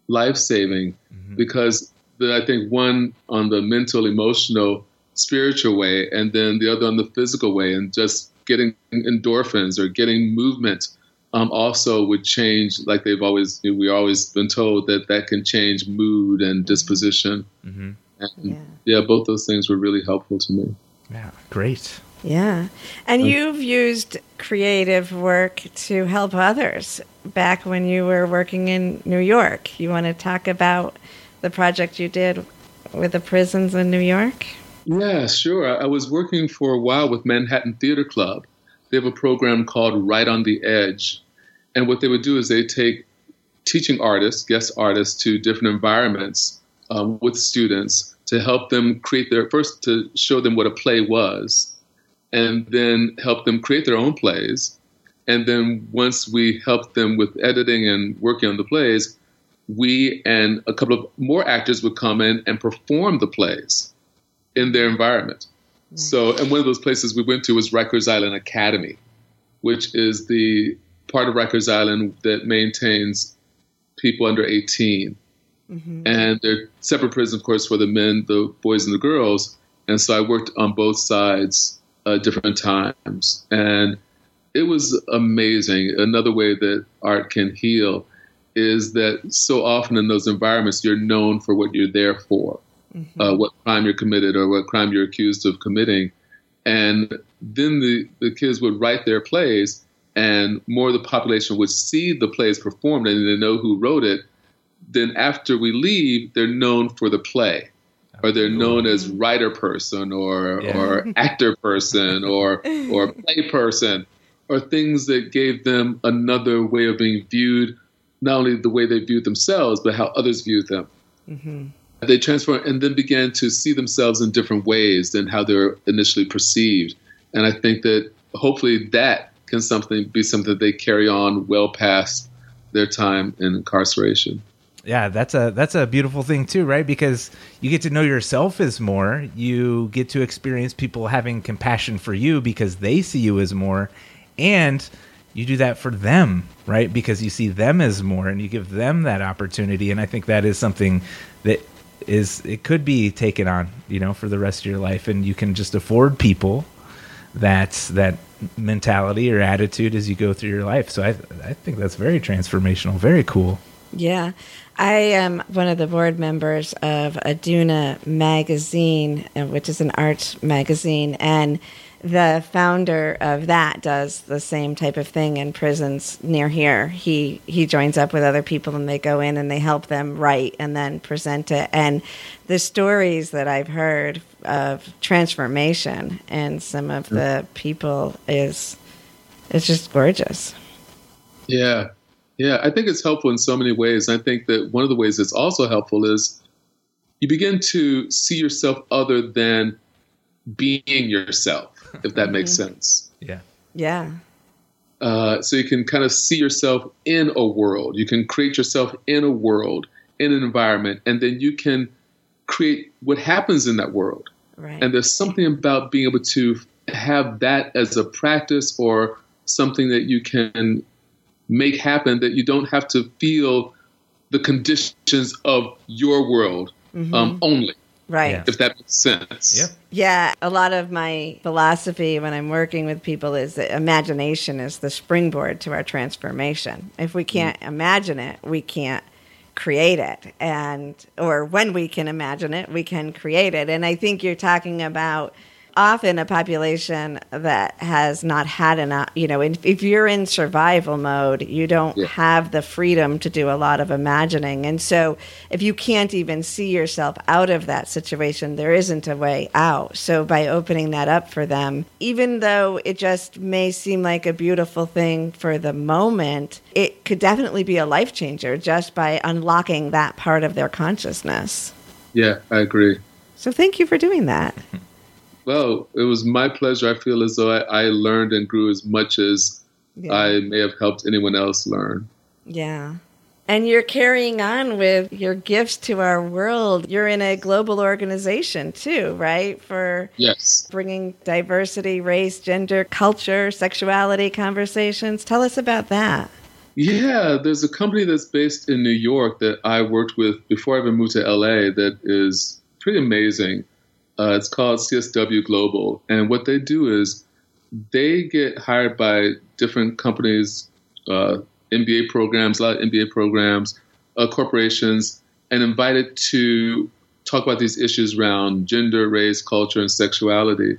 life saving mm-hmm. because the, I think one on the mental, emotional, spiritual way, and then the other on the physical way, and just getting endorphins or getting movement um, also would change like they've always we always been told that that can change mood and disposition mm-hmm. and yeah. yeah. both those things were really helpful to me
yeah great
yeah and you've used creative work to help others back when you were working in new york you want to talk about the project you did with the prisons in new york
yeah, sure. I was working for a while with Manhattan Theater Club. They have a program called Write on the Edge. And what they would do is they take teaching artists, guest artists, to different environments um, with students to help them create their first to show them what a play was, and then help them create their own plays. And then once we helped them with editing and working on the plays, we and a couple of more actors would come in and perform the plays in their environment. So, and one of those places we went to was Rikers Island Academy, which is the part of Rikers Island that maintains people under 18. Mm-hmm. And they're separate prisons, of course, for the men, the boys, and the girls. And so I worked on both sides uh, different times. And it was amazing. Another way that art can heal is that so often in those environments, you're known for what you're there for mm-hmm. uh, what crime you're committed or what crime you're accused of committing. And then the, the kids would write their plays, and more of the population would see the plays performed and they know who wrote it. Then after we leave, they're known for the play, or they're known as writer person, or yeah. or actor person, or or play person, or things that gave them another way of being viewed, not only the way they viewed themselves, but how others viewed them. Mm-hmm they transform and then began to see themselves in different ways than how they were initially perceived. And I think that hopefully that can something be something that they carry on well past their time in incarceration.
Yeah, that's a that's a beautiful thing too, right? Because you get to know yourself as more. You get to experience people having compassion for you because they see you as more, and you do that for them, right? Because you see them as more, and you give them that opportunity. And I think that is something that is it could be taken on, you know, for the rest of your life, and you can just afford people that that mentality or attitude as you go through your life. So I I think that's very transformational, very cool.
Yeah. I am one of the board members of Aduna magazine, uh, which is an art magazine, and the founder of that does the same type of thing in prisons near here. He he joins up with other people and they go in and they help them write and then present it. And the stories that I've heard of transformation and some of the people is it's just gorgeous.
Yeah. Yeah, I think it's helpful in so many ways. I think that one of the ways it's also helpful is you begin to see yourself other than being yourself, if that makes sense.
Yeah.
Yeah.
Uh, so you can kind of see yourself in a world. You can create yourself in a world, in an environment, and then you can create what happens in that world.
Right.
And there's something about being able to have that as a practice or something that you can make happen that you don't have to feel the conditions of your world um, only,
right.
Yeah.
if that makes sense.
Yep.
Yeah, a lot of my philosophy when I'm working with people is that imagination is the springboard to our transformation. If we mm. can't imagine it, we can't create it. And or when we can imagine it, we can create it. And I think you're talking about often a population that has not had enough, you know, if if you're in survival mode, you don't
Yeah.
have the freedom to do a lot of imagining. And so if you can't even see yourself out of that situation, there isn't a way out. So by opening that up for them, even though it just may seem like a beautiful thing for the moment, it could definitely be a life changer just by unlocking that part of their consciousness.
Yeah, I agree.
So thank you for doing that.
Well, it was my pleasure. I feel as though I, I learned and grew as much as
Yeah.
I may have helped anyone else learn.
Yeah. And you're carrying on with your gifts to our world. You're in a global organization too, right? For
Yes.
bringing diversity, race, gender, culture, sexuality conversations. Tell us about that.
Yeah, there's a company that's based in New York that I worked with before I even moved to LA that is pretty amazing. Uh, it's called CSW Global. And what they do is they get hired by different companies, uh, MBA programs, a lot of MBA programs, uh, corporations, and invited to talk about these issues around gender, race, culture, and sexuality.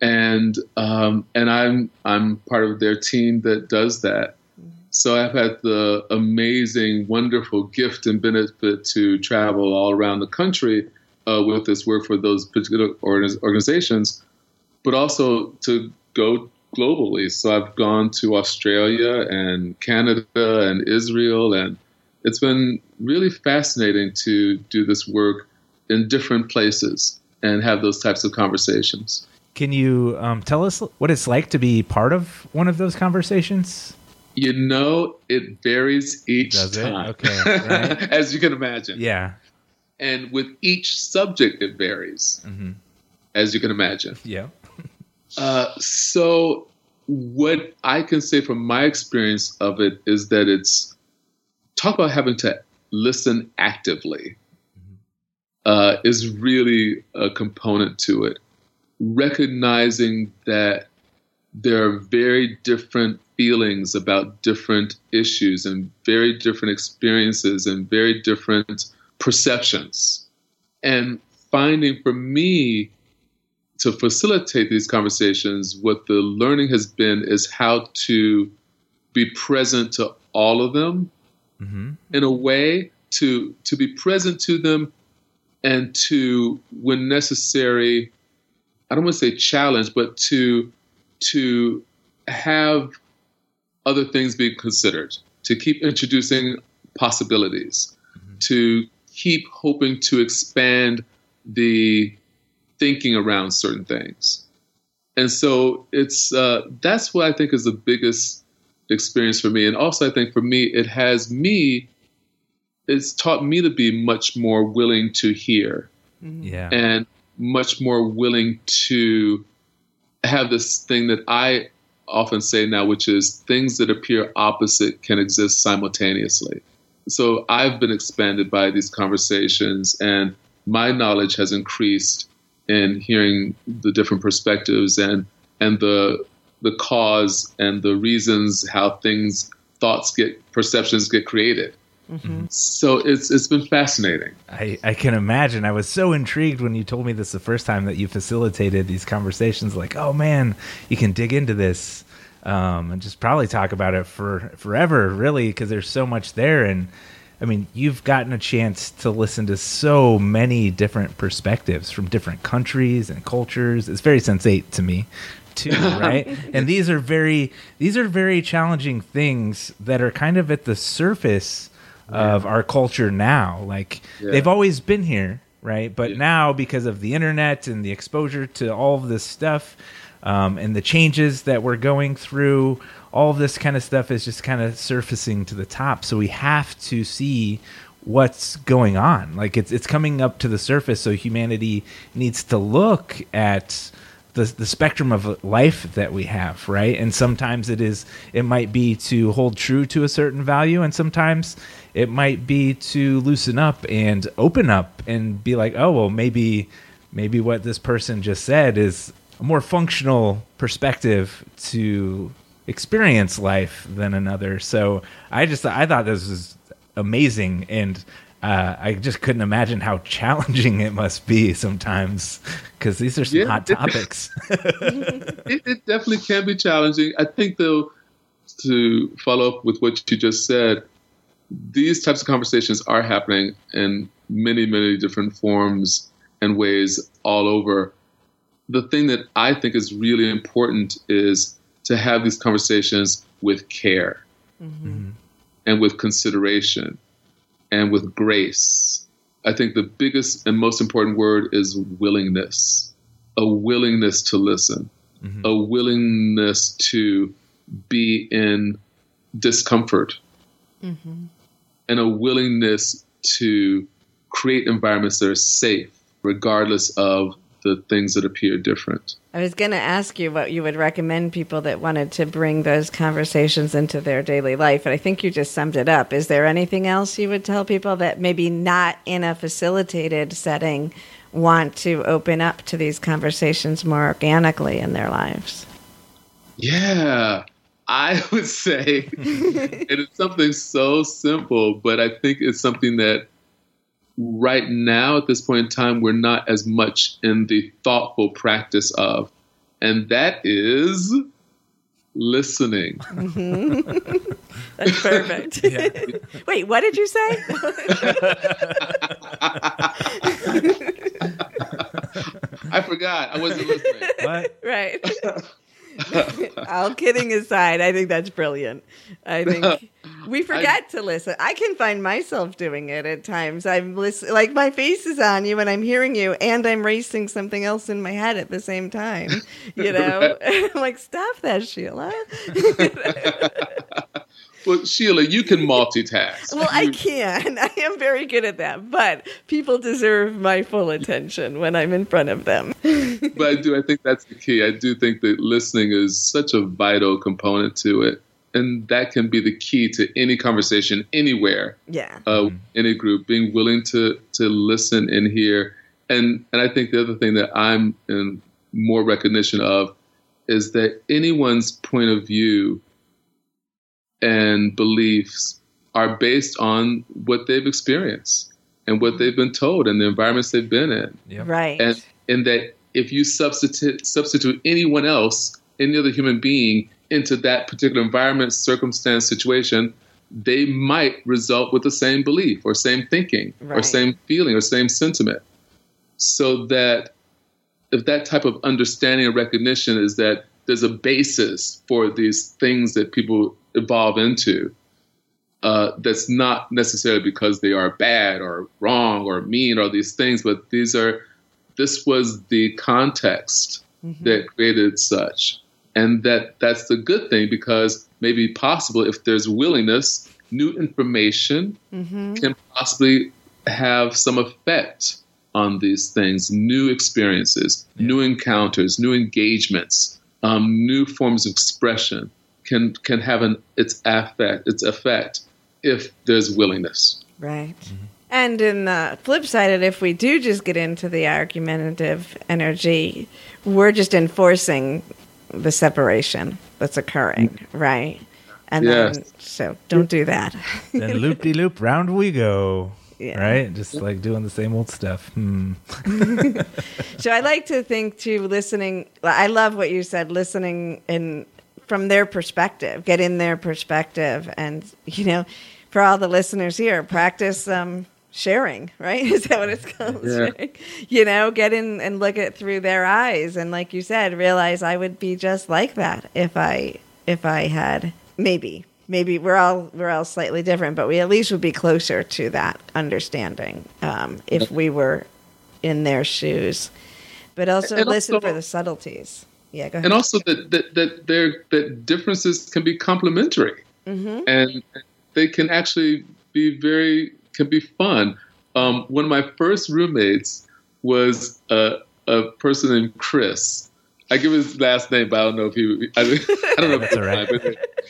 And um, and I'm I'm part of their team that does that. So I've had the amazing, wonderful gift and benefit to travel all around the country uh, with this work for those particular organizations, but also to go globally. So I've gone to Australia and Canada and Israel, and it's been really fascinating to do this work in different places and have those types of conversations.
Can you um, tell us what it's like to be part of one of those conversations?
You know, it varies each
Does
time,
Okay, right.
as you can imagine.
Yeah.
And with each subject it varies
Mm-hmm.
as you can imagine
Yeah.
uh, so what i can say from my experience of it is that it's talk about having to listen actively uh, is really a component to it recognizing that there are very different feelings about different issues and very different experiences and very different perceptions. And finding for me to facilitate these conversations, what the learning has been is how to be present to all of them
Mm-hmm.
in a way to to be present to them and to when necessary i don't want to say challenge but to to have other things be considered to keep introducing possibilities to keep hoping to expand the thinking around certain things and so it's uh, that's what i think is the biggest experience for me. And also, I think for me, it has me it's taught me to be much more willing to hear
Yeah.
and much more willing to have this thing that I often say now, which is things that appear opposite can exist simultaneously. So I've been expanded by these conversations, and my knowledge has increased in hearing the different perspectives and and the the cause and the reasons how things thoughts get perceptions get created. Mm-hmm. So it's it's been fascinating.
I, I can imagine. I was so intrigued when you told me this the first time that you facilitated these conversations. Like, oh man, you can dig into this um, and just probably talk about it for forever, really, because there's so much there. And I mean, you've gotten a chance to listen to so many different perspectives from different countries and cultures. It's very sensate to me, too, right? and these are very these are very challenging things that are kind of at the surface of our culture now. Like
Yeah.
they've always been here, right? But now because of the internet and the exposure to all of this stuff um, and the changes that we're going through, all this kind of stuff is just kind of surfacing to the top. So we have to see what's going on. Like it's it's coming up to the surface. So humanity needs to look at the the spectrum of life that we have, right? And sometimes it is it might be to hold true to a certain value, and sometimes it might be to loosen up and open up and be like, oh well, maybe maybe what this person just said is a more functional perspective to experience life than another. So I just I thought this was amazing and. Uh, I just couldn't imagine how challenging it must be sometimes because these are some
Yeah.
hot topics.
it, it definitely can be challenging. I think, though, to follow up with what you just said, these types of conversations are happening in many, many different forms and ways all over. The thing that I think is really important is to have these conversations with care mm-hmm. and with consideration and with grace. I think the biggest and most important word is willingness a willingness to listen, mm-hmm. a willingness to be in discomfort, mm-hmm. and a willingness to create environments that are safe, regardless of the things that appear different.
I was going to ask you what you would recommend people that wanted to bring those conversations into their daily life, and I think you just summed it up. Is there anything else you would tell people that maybe not in a facilitated setting want to open up to these conversations more organically in their lives?
Yeah, I would say it is something so simple, but I think it's something that right now at this point in time we're not as much in the thoughtful practice of, and that is listening. Mm-hmm.
That's perfect. Wait, what did you say?
I forgot. I wasn't listening.
what?
right. All kidding aside, I think that's brilliant. I think we forget to listen. I can find myself doing it at times. I'm listen, like my face is on you and I'm hearing you, and I'm racing something else in my head at the same time. You know, I'm like, stop that, Sheila.
Well, Sheila, you can multitask.
well, I can. I am very good at that, but people deserve my full attention when I'm in front of them.
but I do. I think that's the key. I do think that listening is such a vital component to it, and that can be the key to any conversation anywhere,
Yeah.
uh, any group. Being willing to to listen and hear, and and I think the other thing that I'm in more recognition of is that anyone's point of view and beliefs are based on what they've experienced and what they've been told and the environments they've been in
Yep.
Right.
and in that if you substitute substitute anyone else, any other human being into that particular environment, circumstance, situation, they might result with the same belief or same thinking or same feeling or same sentiment. So that if that type of understanding and recognition is that there's a basis for these things that people evolve into, uh, that's not necessarily because they are bad or wrong or mean or these things, but these are this was the context that created such, and that that's the good thing because maybe possible if there's willingness new information can possibly have some effect on these things new experiences, new encounters, new engagements, um, new forms of expression can, can have an, its, affect, its effect if there's willingness.
Right. And in the flip side, of if we do just get into the argumentative energy, we're just enforcing the separation that's occurring, right? And
Yes.
then, so don't do that.
then loop de loop, round we go.
Yeah.
Right? Just like doing the same old stuff. Hmm.
So I like to think too, listening. I love what you said, listening in from their perspective, get in their perspective, and you know, for all the listeners here, practice um, sharing. Right? Is that what it's called?
Yeah.
You know, get in and look at through their eyes, and like you said, realize I would be just like that if I if I had maybe maybe we're all we're all slightly different, but we at least would be closer to that understanding um, if we were in their shoes. But also
And
listen
also-
for the subtleties. Yeah, go ahead.
and also that that that there that differences can be complementary and they can actually be very can be fun. Um, one of my first roommates was a, a person named chris. I give his last name but i don't know if he i, I don't know if it's
all right.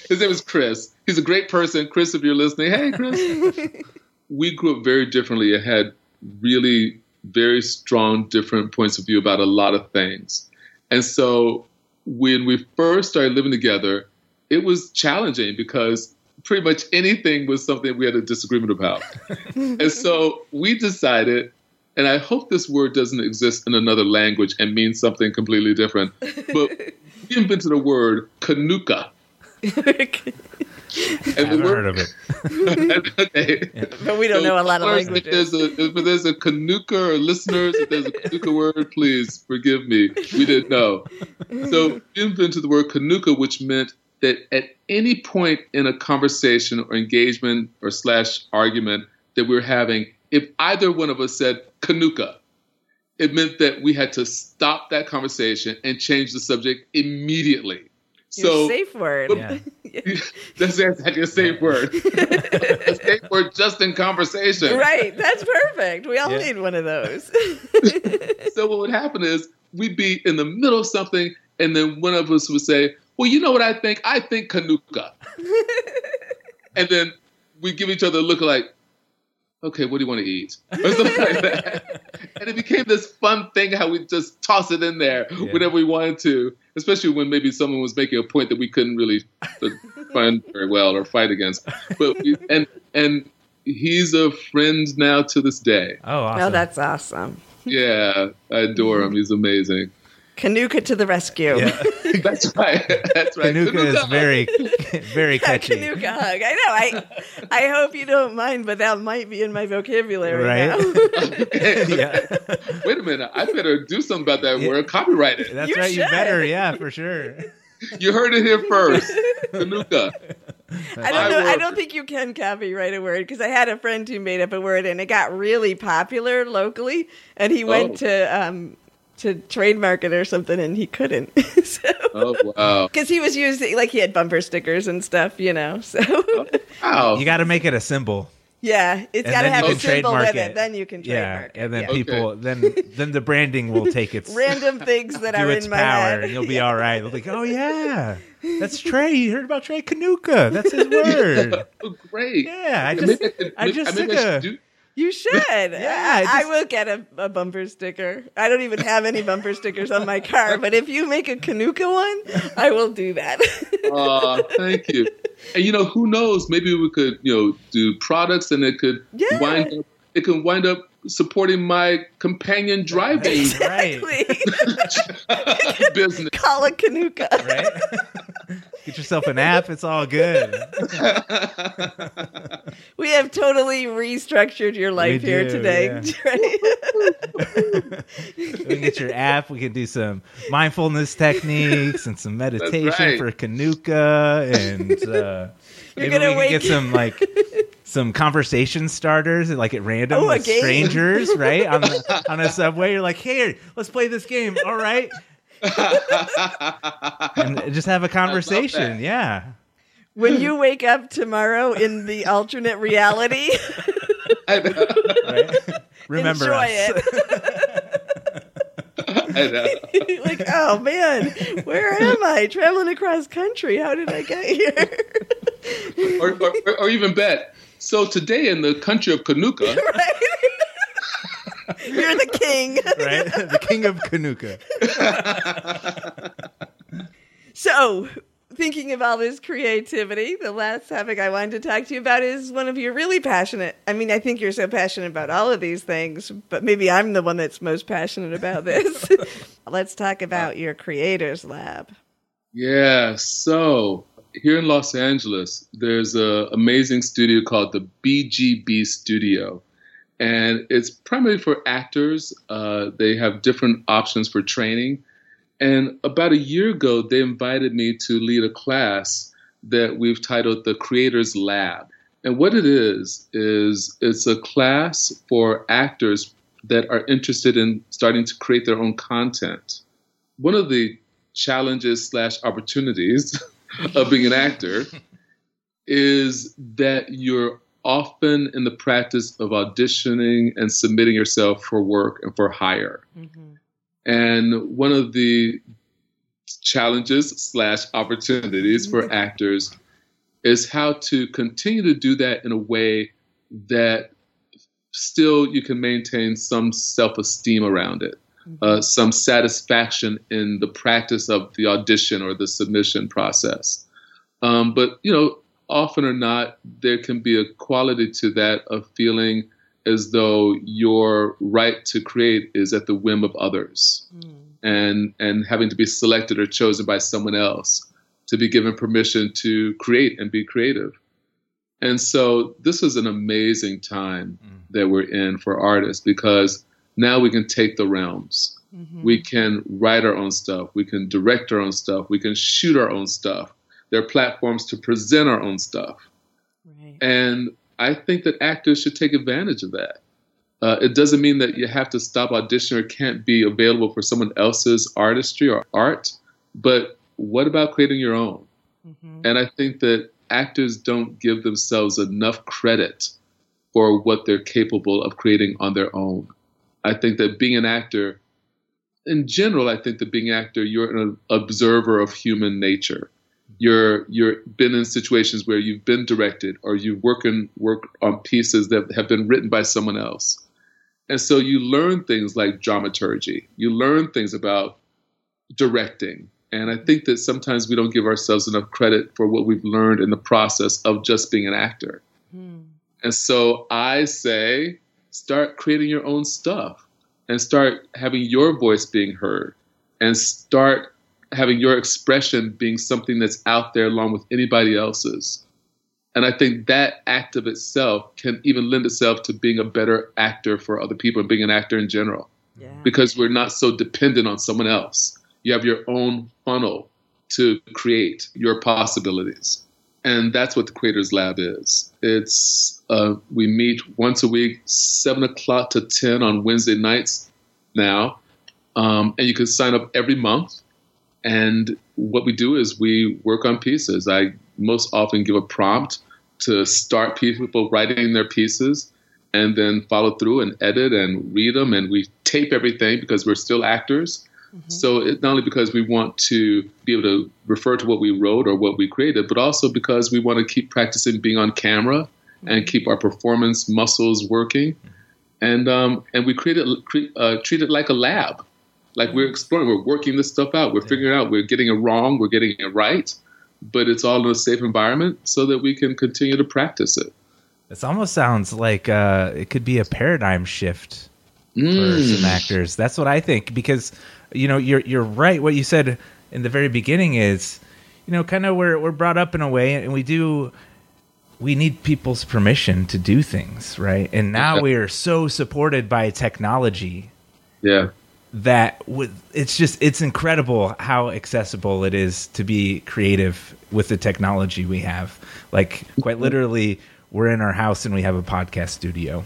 his name is chris. He's a great person. Chris if you're listening hey chris. We grew up very differently and had really very strong different points of view about a lot of things. And so when we first started living together, it was challenging because pretty much anything was something we had a disagreement about. and so we decided, and I hope this word doesn't exist in another language and means something completely different, but we invented a word, kanuka. And
Haven't heard of it.
okay.
but we don't know a lot of
Listeners,
languages.
If there's a, if there's a Kanuka or listeners, if there's a Kanuka word, please forgive me. We didn't know. So we invented the word Kanuka, which meant that at any point in a conversation or engagement or slash argument that we were having, if either one of us said Kanuka, it meant that we had to stop that conversation and change the subject immediately.
Your
So
safe word.
Yeah.
that's exactly a safe word. a safe word just in conversation.
Right, that's perfect. We all
Yeah.
need one of those.
So what would happen is we'd be in the middle of something, and then one of us would say, "Well, you know what I think? I think Kanuka." and then we give each other a look like, "Okay, what do you want to eat?" Or something like that. And it became this fun thing how we just toss it in there
Yeah.
whenever we wanted to, especially when maybe someone was making a point that we couldn't really uh, find very well or fight against. But we, and and he's a friend now to this day.
Oh, awesome.
Oh, that's awesome.
Yeah, I adore him. He's amazing.
Kanuka to the rescue.
Yeah.
That's right. That's right.
Kanuka is very, very
Yeah,
catchy.
Kanuka hug. I know. I I hope you don't mind, but that might be in my vocabulary
Right?
now.
yeah.
Wait a minute. I better do something about that
Yeah.
word. Copyright it.
That's
You
right. You better. Yeah, for sure.
You heard it here first. Kanuka.
I don't know. I don't think you can copyright a word because I had a friend who made up a word and it got really popular locally, and he went
Oh.
to um to trademark it or something, and he couldn't. so.
Oh wow.
Because he was using, like, he had bumper stickers and stuff, you know. So, oh,
Wow.
You got to make it a symbol.
yeah, it's got to have a symbol
trademark
with it.
it.
Then you can
Yeah,
trademark it.
and then
yeah.
people, then then the branding will take its
Random things that
do
are
its
in my
power,
head.
and you'll be all right. They'll be like, oh yeah, that's Trey. You heard about Trey Kanuka? That's his word.
Oh, great.
Yeah, I
Maybe
just
could-
I just
maybe
took
should
a
do-
You should.
Yeah,
I,
I
I will get a, a bumper sticker. I don't even have any bumper stickers on my car, but if you make a Kanuka one, I will do that.
Aw, thank you. And you know, who knows? Maybe we could, you know, do products, and it could
Yeah.
wind up. It can wind up supporting my companion driving
right,
Exactly.
business.
Call a Kanuka.
right. Get yourself an app. It's all good.
We have totally restructured your life
We
here
do,
today.
yeah. We can get your app. We can do some mindfulness techniques and some meditation
right.
for Kanuka, and uh, maybe
gonna
we can
wake-
get some like some conversation starters, like at random
Oh,
with strangers, right on the, on a subway. You're like, "Hey, let's play this game. All right, and just have a conversation. Yeah,
when you wake up tomorrow in the alternate reality,
I know.
Right? Remember
enjoy
us.
it.
I know.
like, oh man, where am I? Traveling across country. How did I get here?
or, or, or- or even bet. So today in the country of Kanuka,
You're the king.
Right? the king of Kanuka.
So, thinking of all this creativity, the last topic I wanted to talk to you about is one of your really passionate. I mean, I think you're so passionate about all of these things, but maybe I'm the one that's most passionate about this. Let's talk about your creators lab.
Yeah, so here in Los Angeles, there's an amazing studio called the BGB Studio, and it's primarily for actors. Uh, they have different options for training, and about a year ago, they invited me to lead a class that we've titled the Creators Lab. And what it is is it's a class for actors that are interested in starting to create their own content. One of the challenges slash opportunities of being an actor is that you're often in the practice of auditioning and submitting yourself for work and for hire. And one of the challenges slash opportunities for actors is how to continue to do that in a way that still you can maintain some self-esteem around it uh, some satisfaction in the practice of the audition or the submission process. Um, but you know, often or not, there can be a quality to that of feeling as though your right to create is at the whim of others, hmm. and and having to be selected or chosen by someone else to be given permission to create and be creative. And so this is an amazing time hmm. that we're in for artists because now we can take the realms. Mm-hmm. We can write our own stuff. We can direct our own stuff. We can shoot our own stuff. There are platforms to present our own stuff.
Right.
And I think that actors should take advantage of that. Uh, it doesn't mean that you have to stop auditioning or can't be available for someone else's artistry or art, but what about creating your own? And I think that actors don't give themselves enough credit for what they're capable of creating on their own. I think that being an actor, in general, I think that being an actor, you're an observer of human nature. You're you're been in situations where you've been directed or you've working work on pieces that have been written by someone else. And so you learn things like dramaturgy. You learn things about directing. And I think that sometimes we don't give ourselves enough credit for what we've learned in the process of just being an actor. Hmm. And so I say, start creating your own stuff and start having your voice being heard and start having your expression being something that's out there along with anybody else's. And I think that act of itself can even lend itself to being a better actor for other people and being an actor in general
Yeah.
because we're not so dependent on someone else. You have your own funnel to create your possibilities. And that's what the Creators Lab is. It's uh, we meet once a week, seven o'clock to ten on Wednesday nights now, um, and you can sign up every month. And what we do is we work on pieces. I most often give a prompt to start people writing their pieces, and then follow through and edit and read them. And we tape everything because we're still actors. So it's not only because we want to be able to refer to what we wrote or what we created, but also because we want to keep practicing being on camera and keep our performance muscles working. And um, and we create it, cre- uh, treat it like a lab, like we're exploring, we're working this stuff out, we're figuring out, we're getting it wrong, we're getting it right, but it's all in a safe environment so that we can continue to practice it.
This almost sounds like uh, it could be a paradigm shift for
Mm.
some actors. That's what I think because you know you're you're right. What you said in the very beginning is you know kind of we're we're brought up in a way, and we do we need people's permission to do things, right? And now
Okay.
we are so supported by technology
Yeah.
That with it's just it's incredible how accessible it is to be creative with the technology we have like quite literally we're in our house and we have a podcast studio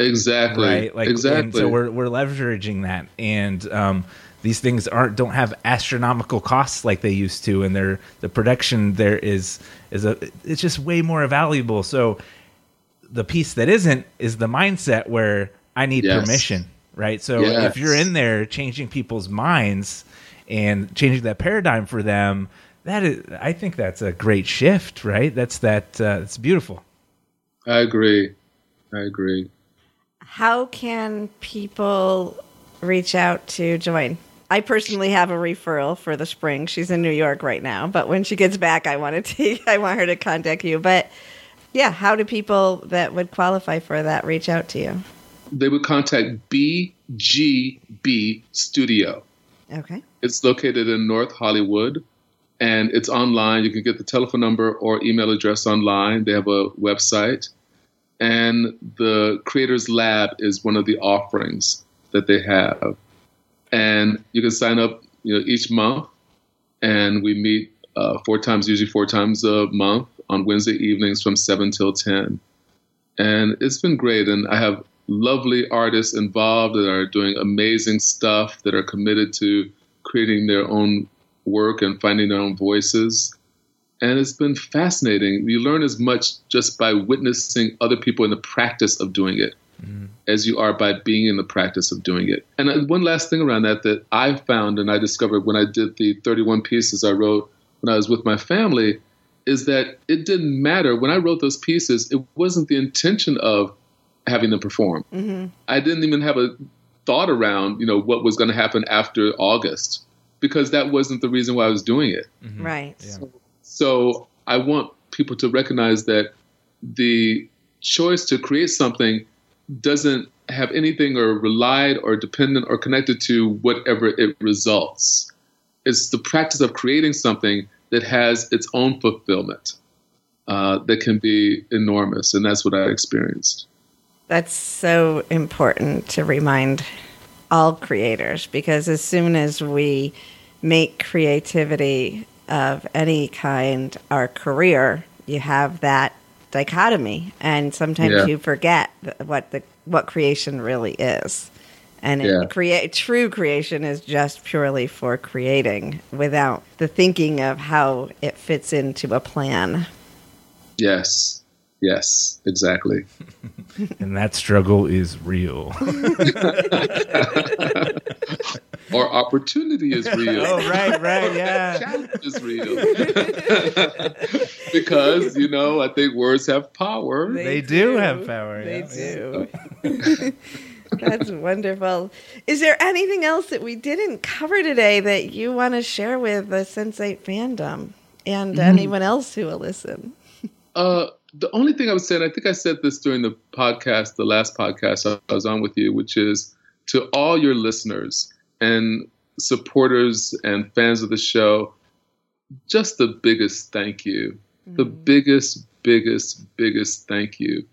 Exactly.
right? Like, and
exactly.
so we're we're leveraging that, and um, these things aren't don't have astronomical costs like they used to, and their the production there is is a it's just way more valuable. So the piece that isn't is the mindset where I need
Yes.
permission, right? So
Yes.
if you're in there changing people's minds and changing that paradigm for them, that is, I think that's a great shift, right? That's that. Uh, it's beautiful.
I agree. I agree.
How can people reach out to join? I personally have a referral for the spring. She's in New York right now, but when she gets back, I want to take, I want her to contact you. But yeah, how do people that would qualify for that reach out to you?
They would contact BGB Studio.
Okay.
It's located in North Hollywood and it's online. You can get the telephone number or email address online. They have a website. And the Creators Lab is one of the offerings that they have. And you can sign up you know, each month. And we meet uh, four times, usually four times a month on Wednesday evenings from 7 till 10. And it's been great. And I have lovely artists involved that are doing amazing stuff, that are committed to creating their own work and finding their own voices. And it's been fascinating. You learn as much just by witnessing other people in the practice of doing it as you are by being in the practice of doing it. And uh, one last thing around that that I found and I discovered when I did the 31 pieces I wrote when I was with my family is that it didn't matter. When I wrote those pieces, it wasn't the intention of having them perform. I didn't even have a thought around, you know, what was going to happen after August because that wasn't the reason why I was doing it.
Right.
So I want people to recognize that the choice to create something doesn't have anything or relied or dependent or connected to whatever it results. It's the practice of creating something that has its own fulfillment uh, that can be enormous. And that's what I experienced.
That's so important to remind all creators because as soon as we make creativity of any kind our career, you have that dichotomy, and sometimes
Yeah.
you forget what the what creation really is. And
Yeah.
create true creation is just purely for creating, without the thinking of how it fits into a plan.
Yes. Yes, exactly.
And that struggle is real.
Or opportunity is real.
oh, right, right, yeah.
challenge is real. because, you know, I think words have power.
They do have power.
They
yeah.
do. That's wonderful. Is there anything else that we didn't cover today that you want to share with the Sense8 fandom and
Mm-hmm.
anyone else who will listen?
Uh, the only thing I would say, and I think I said this during the podcast, the last podcast I was on with you, which is to all your listeners and supporters and fans of the show, just the biggest thank you. The mm. biggest, biggest, biggest thank you.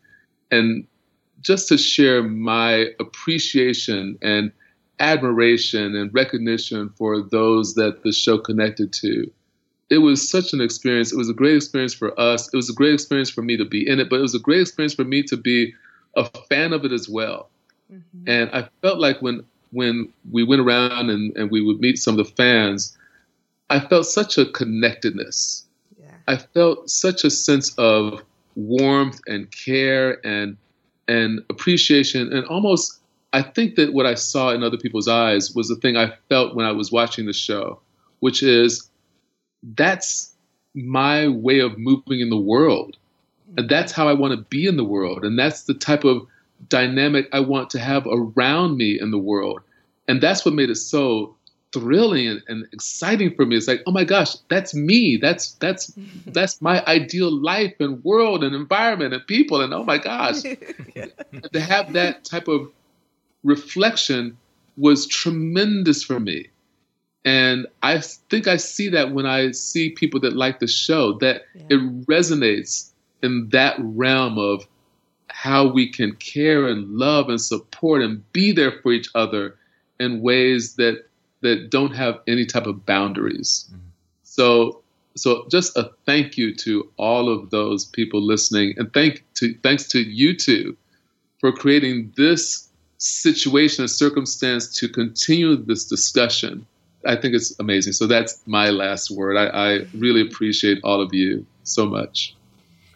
And just to share my appreciation and admiration and recognition for those that the show connected to it was such an experience. It was a great experience for us. It was a great experience for me to be in it, but it was a great experience for me to be a fan of it as well. Mm-hmm. And I felt like when when we went around and, and we would meet some of the fans, I felt such a connectedness.
Yeah.
I felt such a sense of warmth and care and and appreciation and almost I think that what I saw in other people's eyes was the thing I felt when I was watching the show, which is that's my way of moving in the world. And that's how I want to be in the world. And that's the type of dynamic I want to have around me in the world. And that's what made it so thrilling and, and exciting for me. It's like, oh my gosh, that's me. That's that's that's my ideal life and world and environment and people. And oh my gosh. And to have that type of reflection was tremendous for me. And I think I see that when I see people that like the show, that it resonates in that realm of how we can care and love and support and be there for each other in ways that that don't have any type of boundaries. Mm-hmm. So so just a thank you to all of those people listening and thank to thanks to you two for creating this situation and circumstance to continue this discussion. I think it's amazing. So that's my last word. I, I really appreciate all of you so much.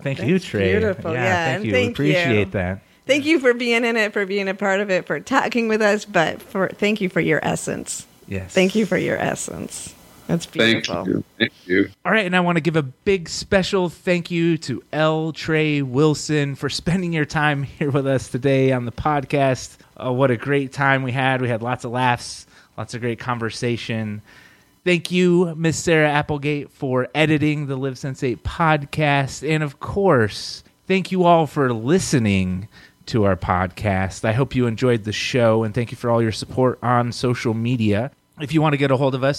Thank you, Trey.
beautiful. Yeah,
thank you.
thank
Appreciate
you.
that.
Thank you for being in it, for being a part of it, for talking with us, but for thank you for your essence.
Yes.
Thank you for your essence. That's
Thank
beautiful.
you. Thank you.
All right, and I want to give a big special thank you to L. Trey Wilson for spending your time here with us today on the podcast. Uh, what a great time we had. We had lots of laughs, lots of great conversation. Thank you, Miss Sarah Applegate, for editing the Live Sense 8 podcast. And of course, thank you all for listening to our podcast. I hope you enjoyed the show and thank you for all your support on social media. If you want to get a hold of us,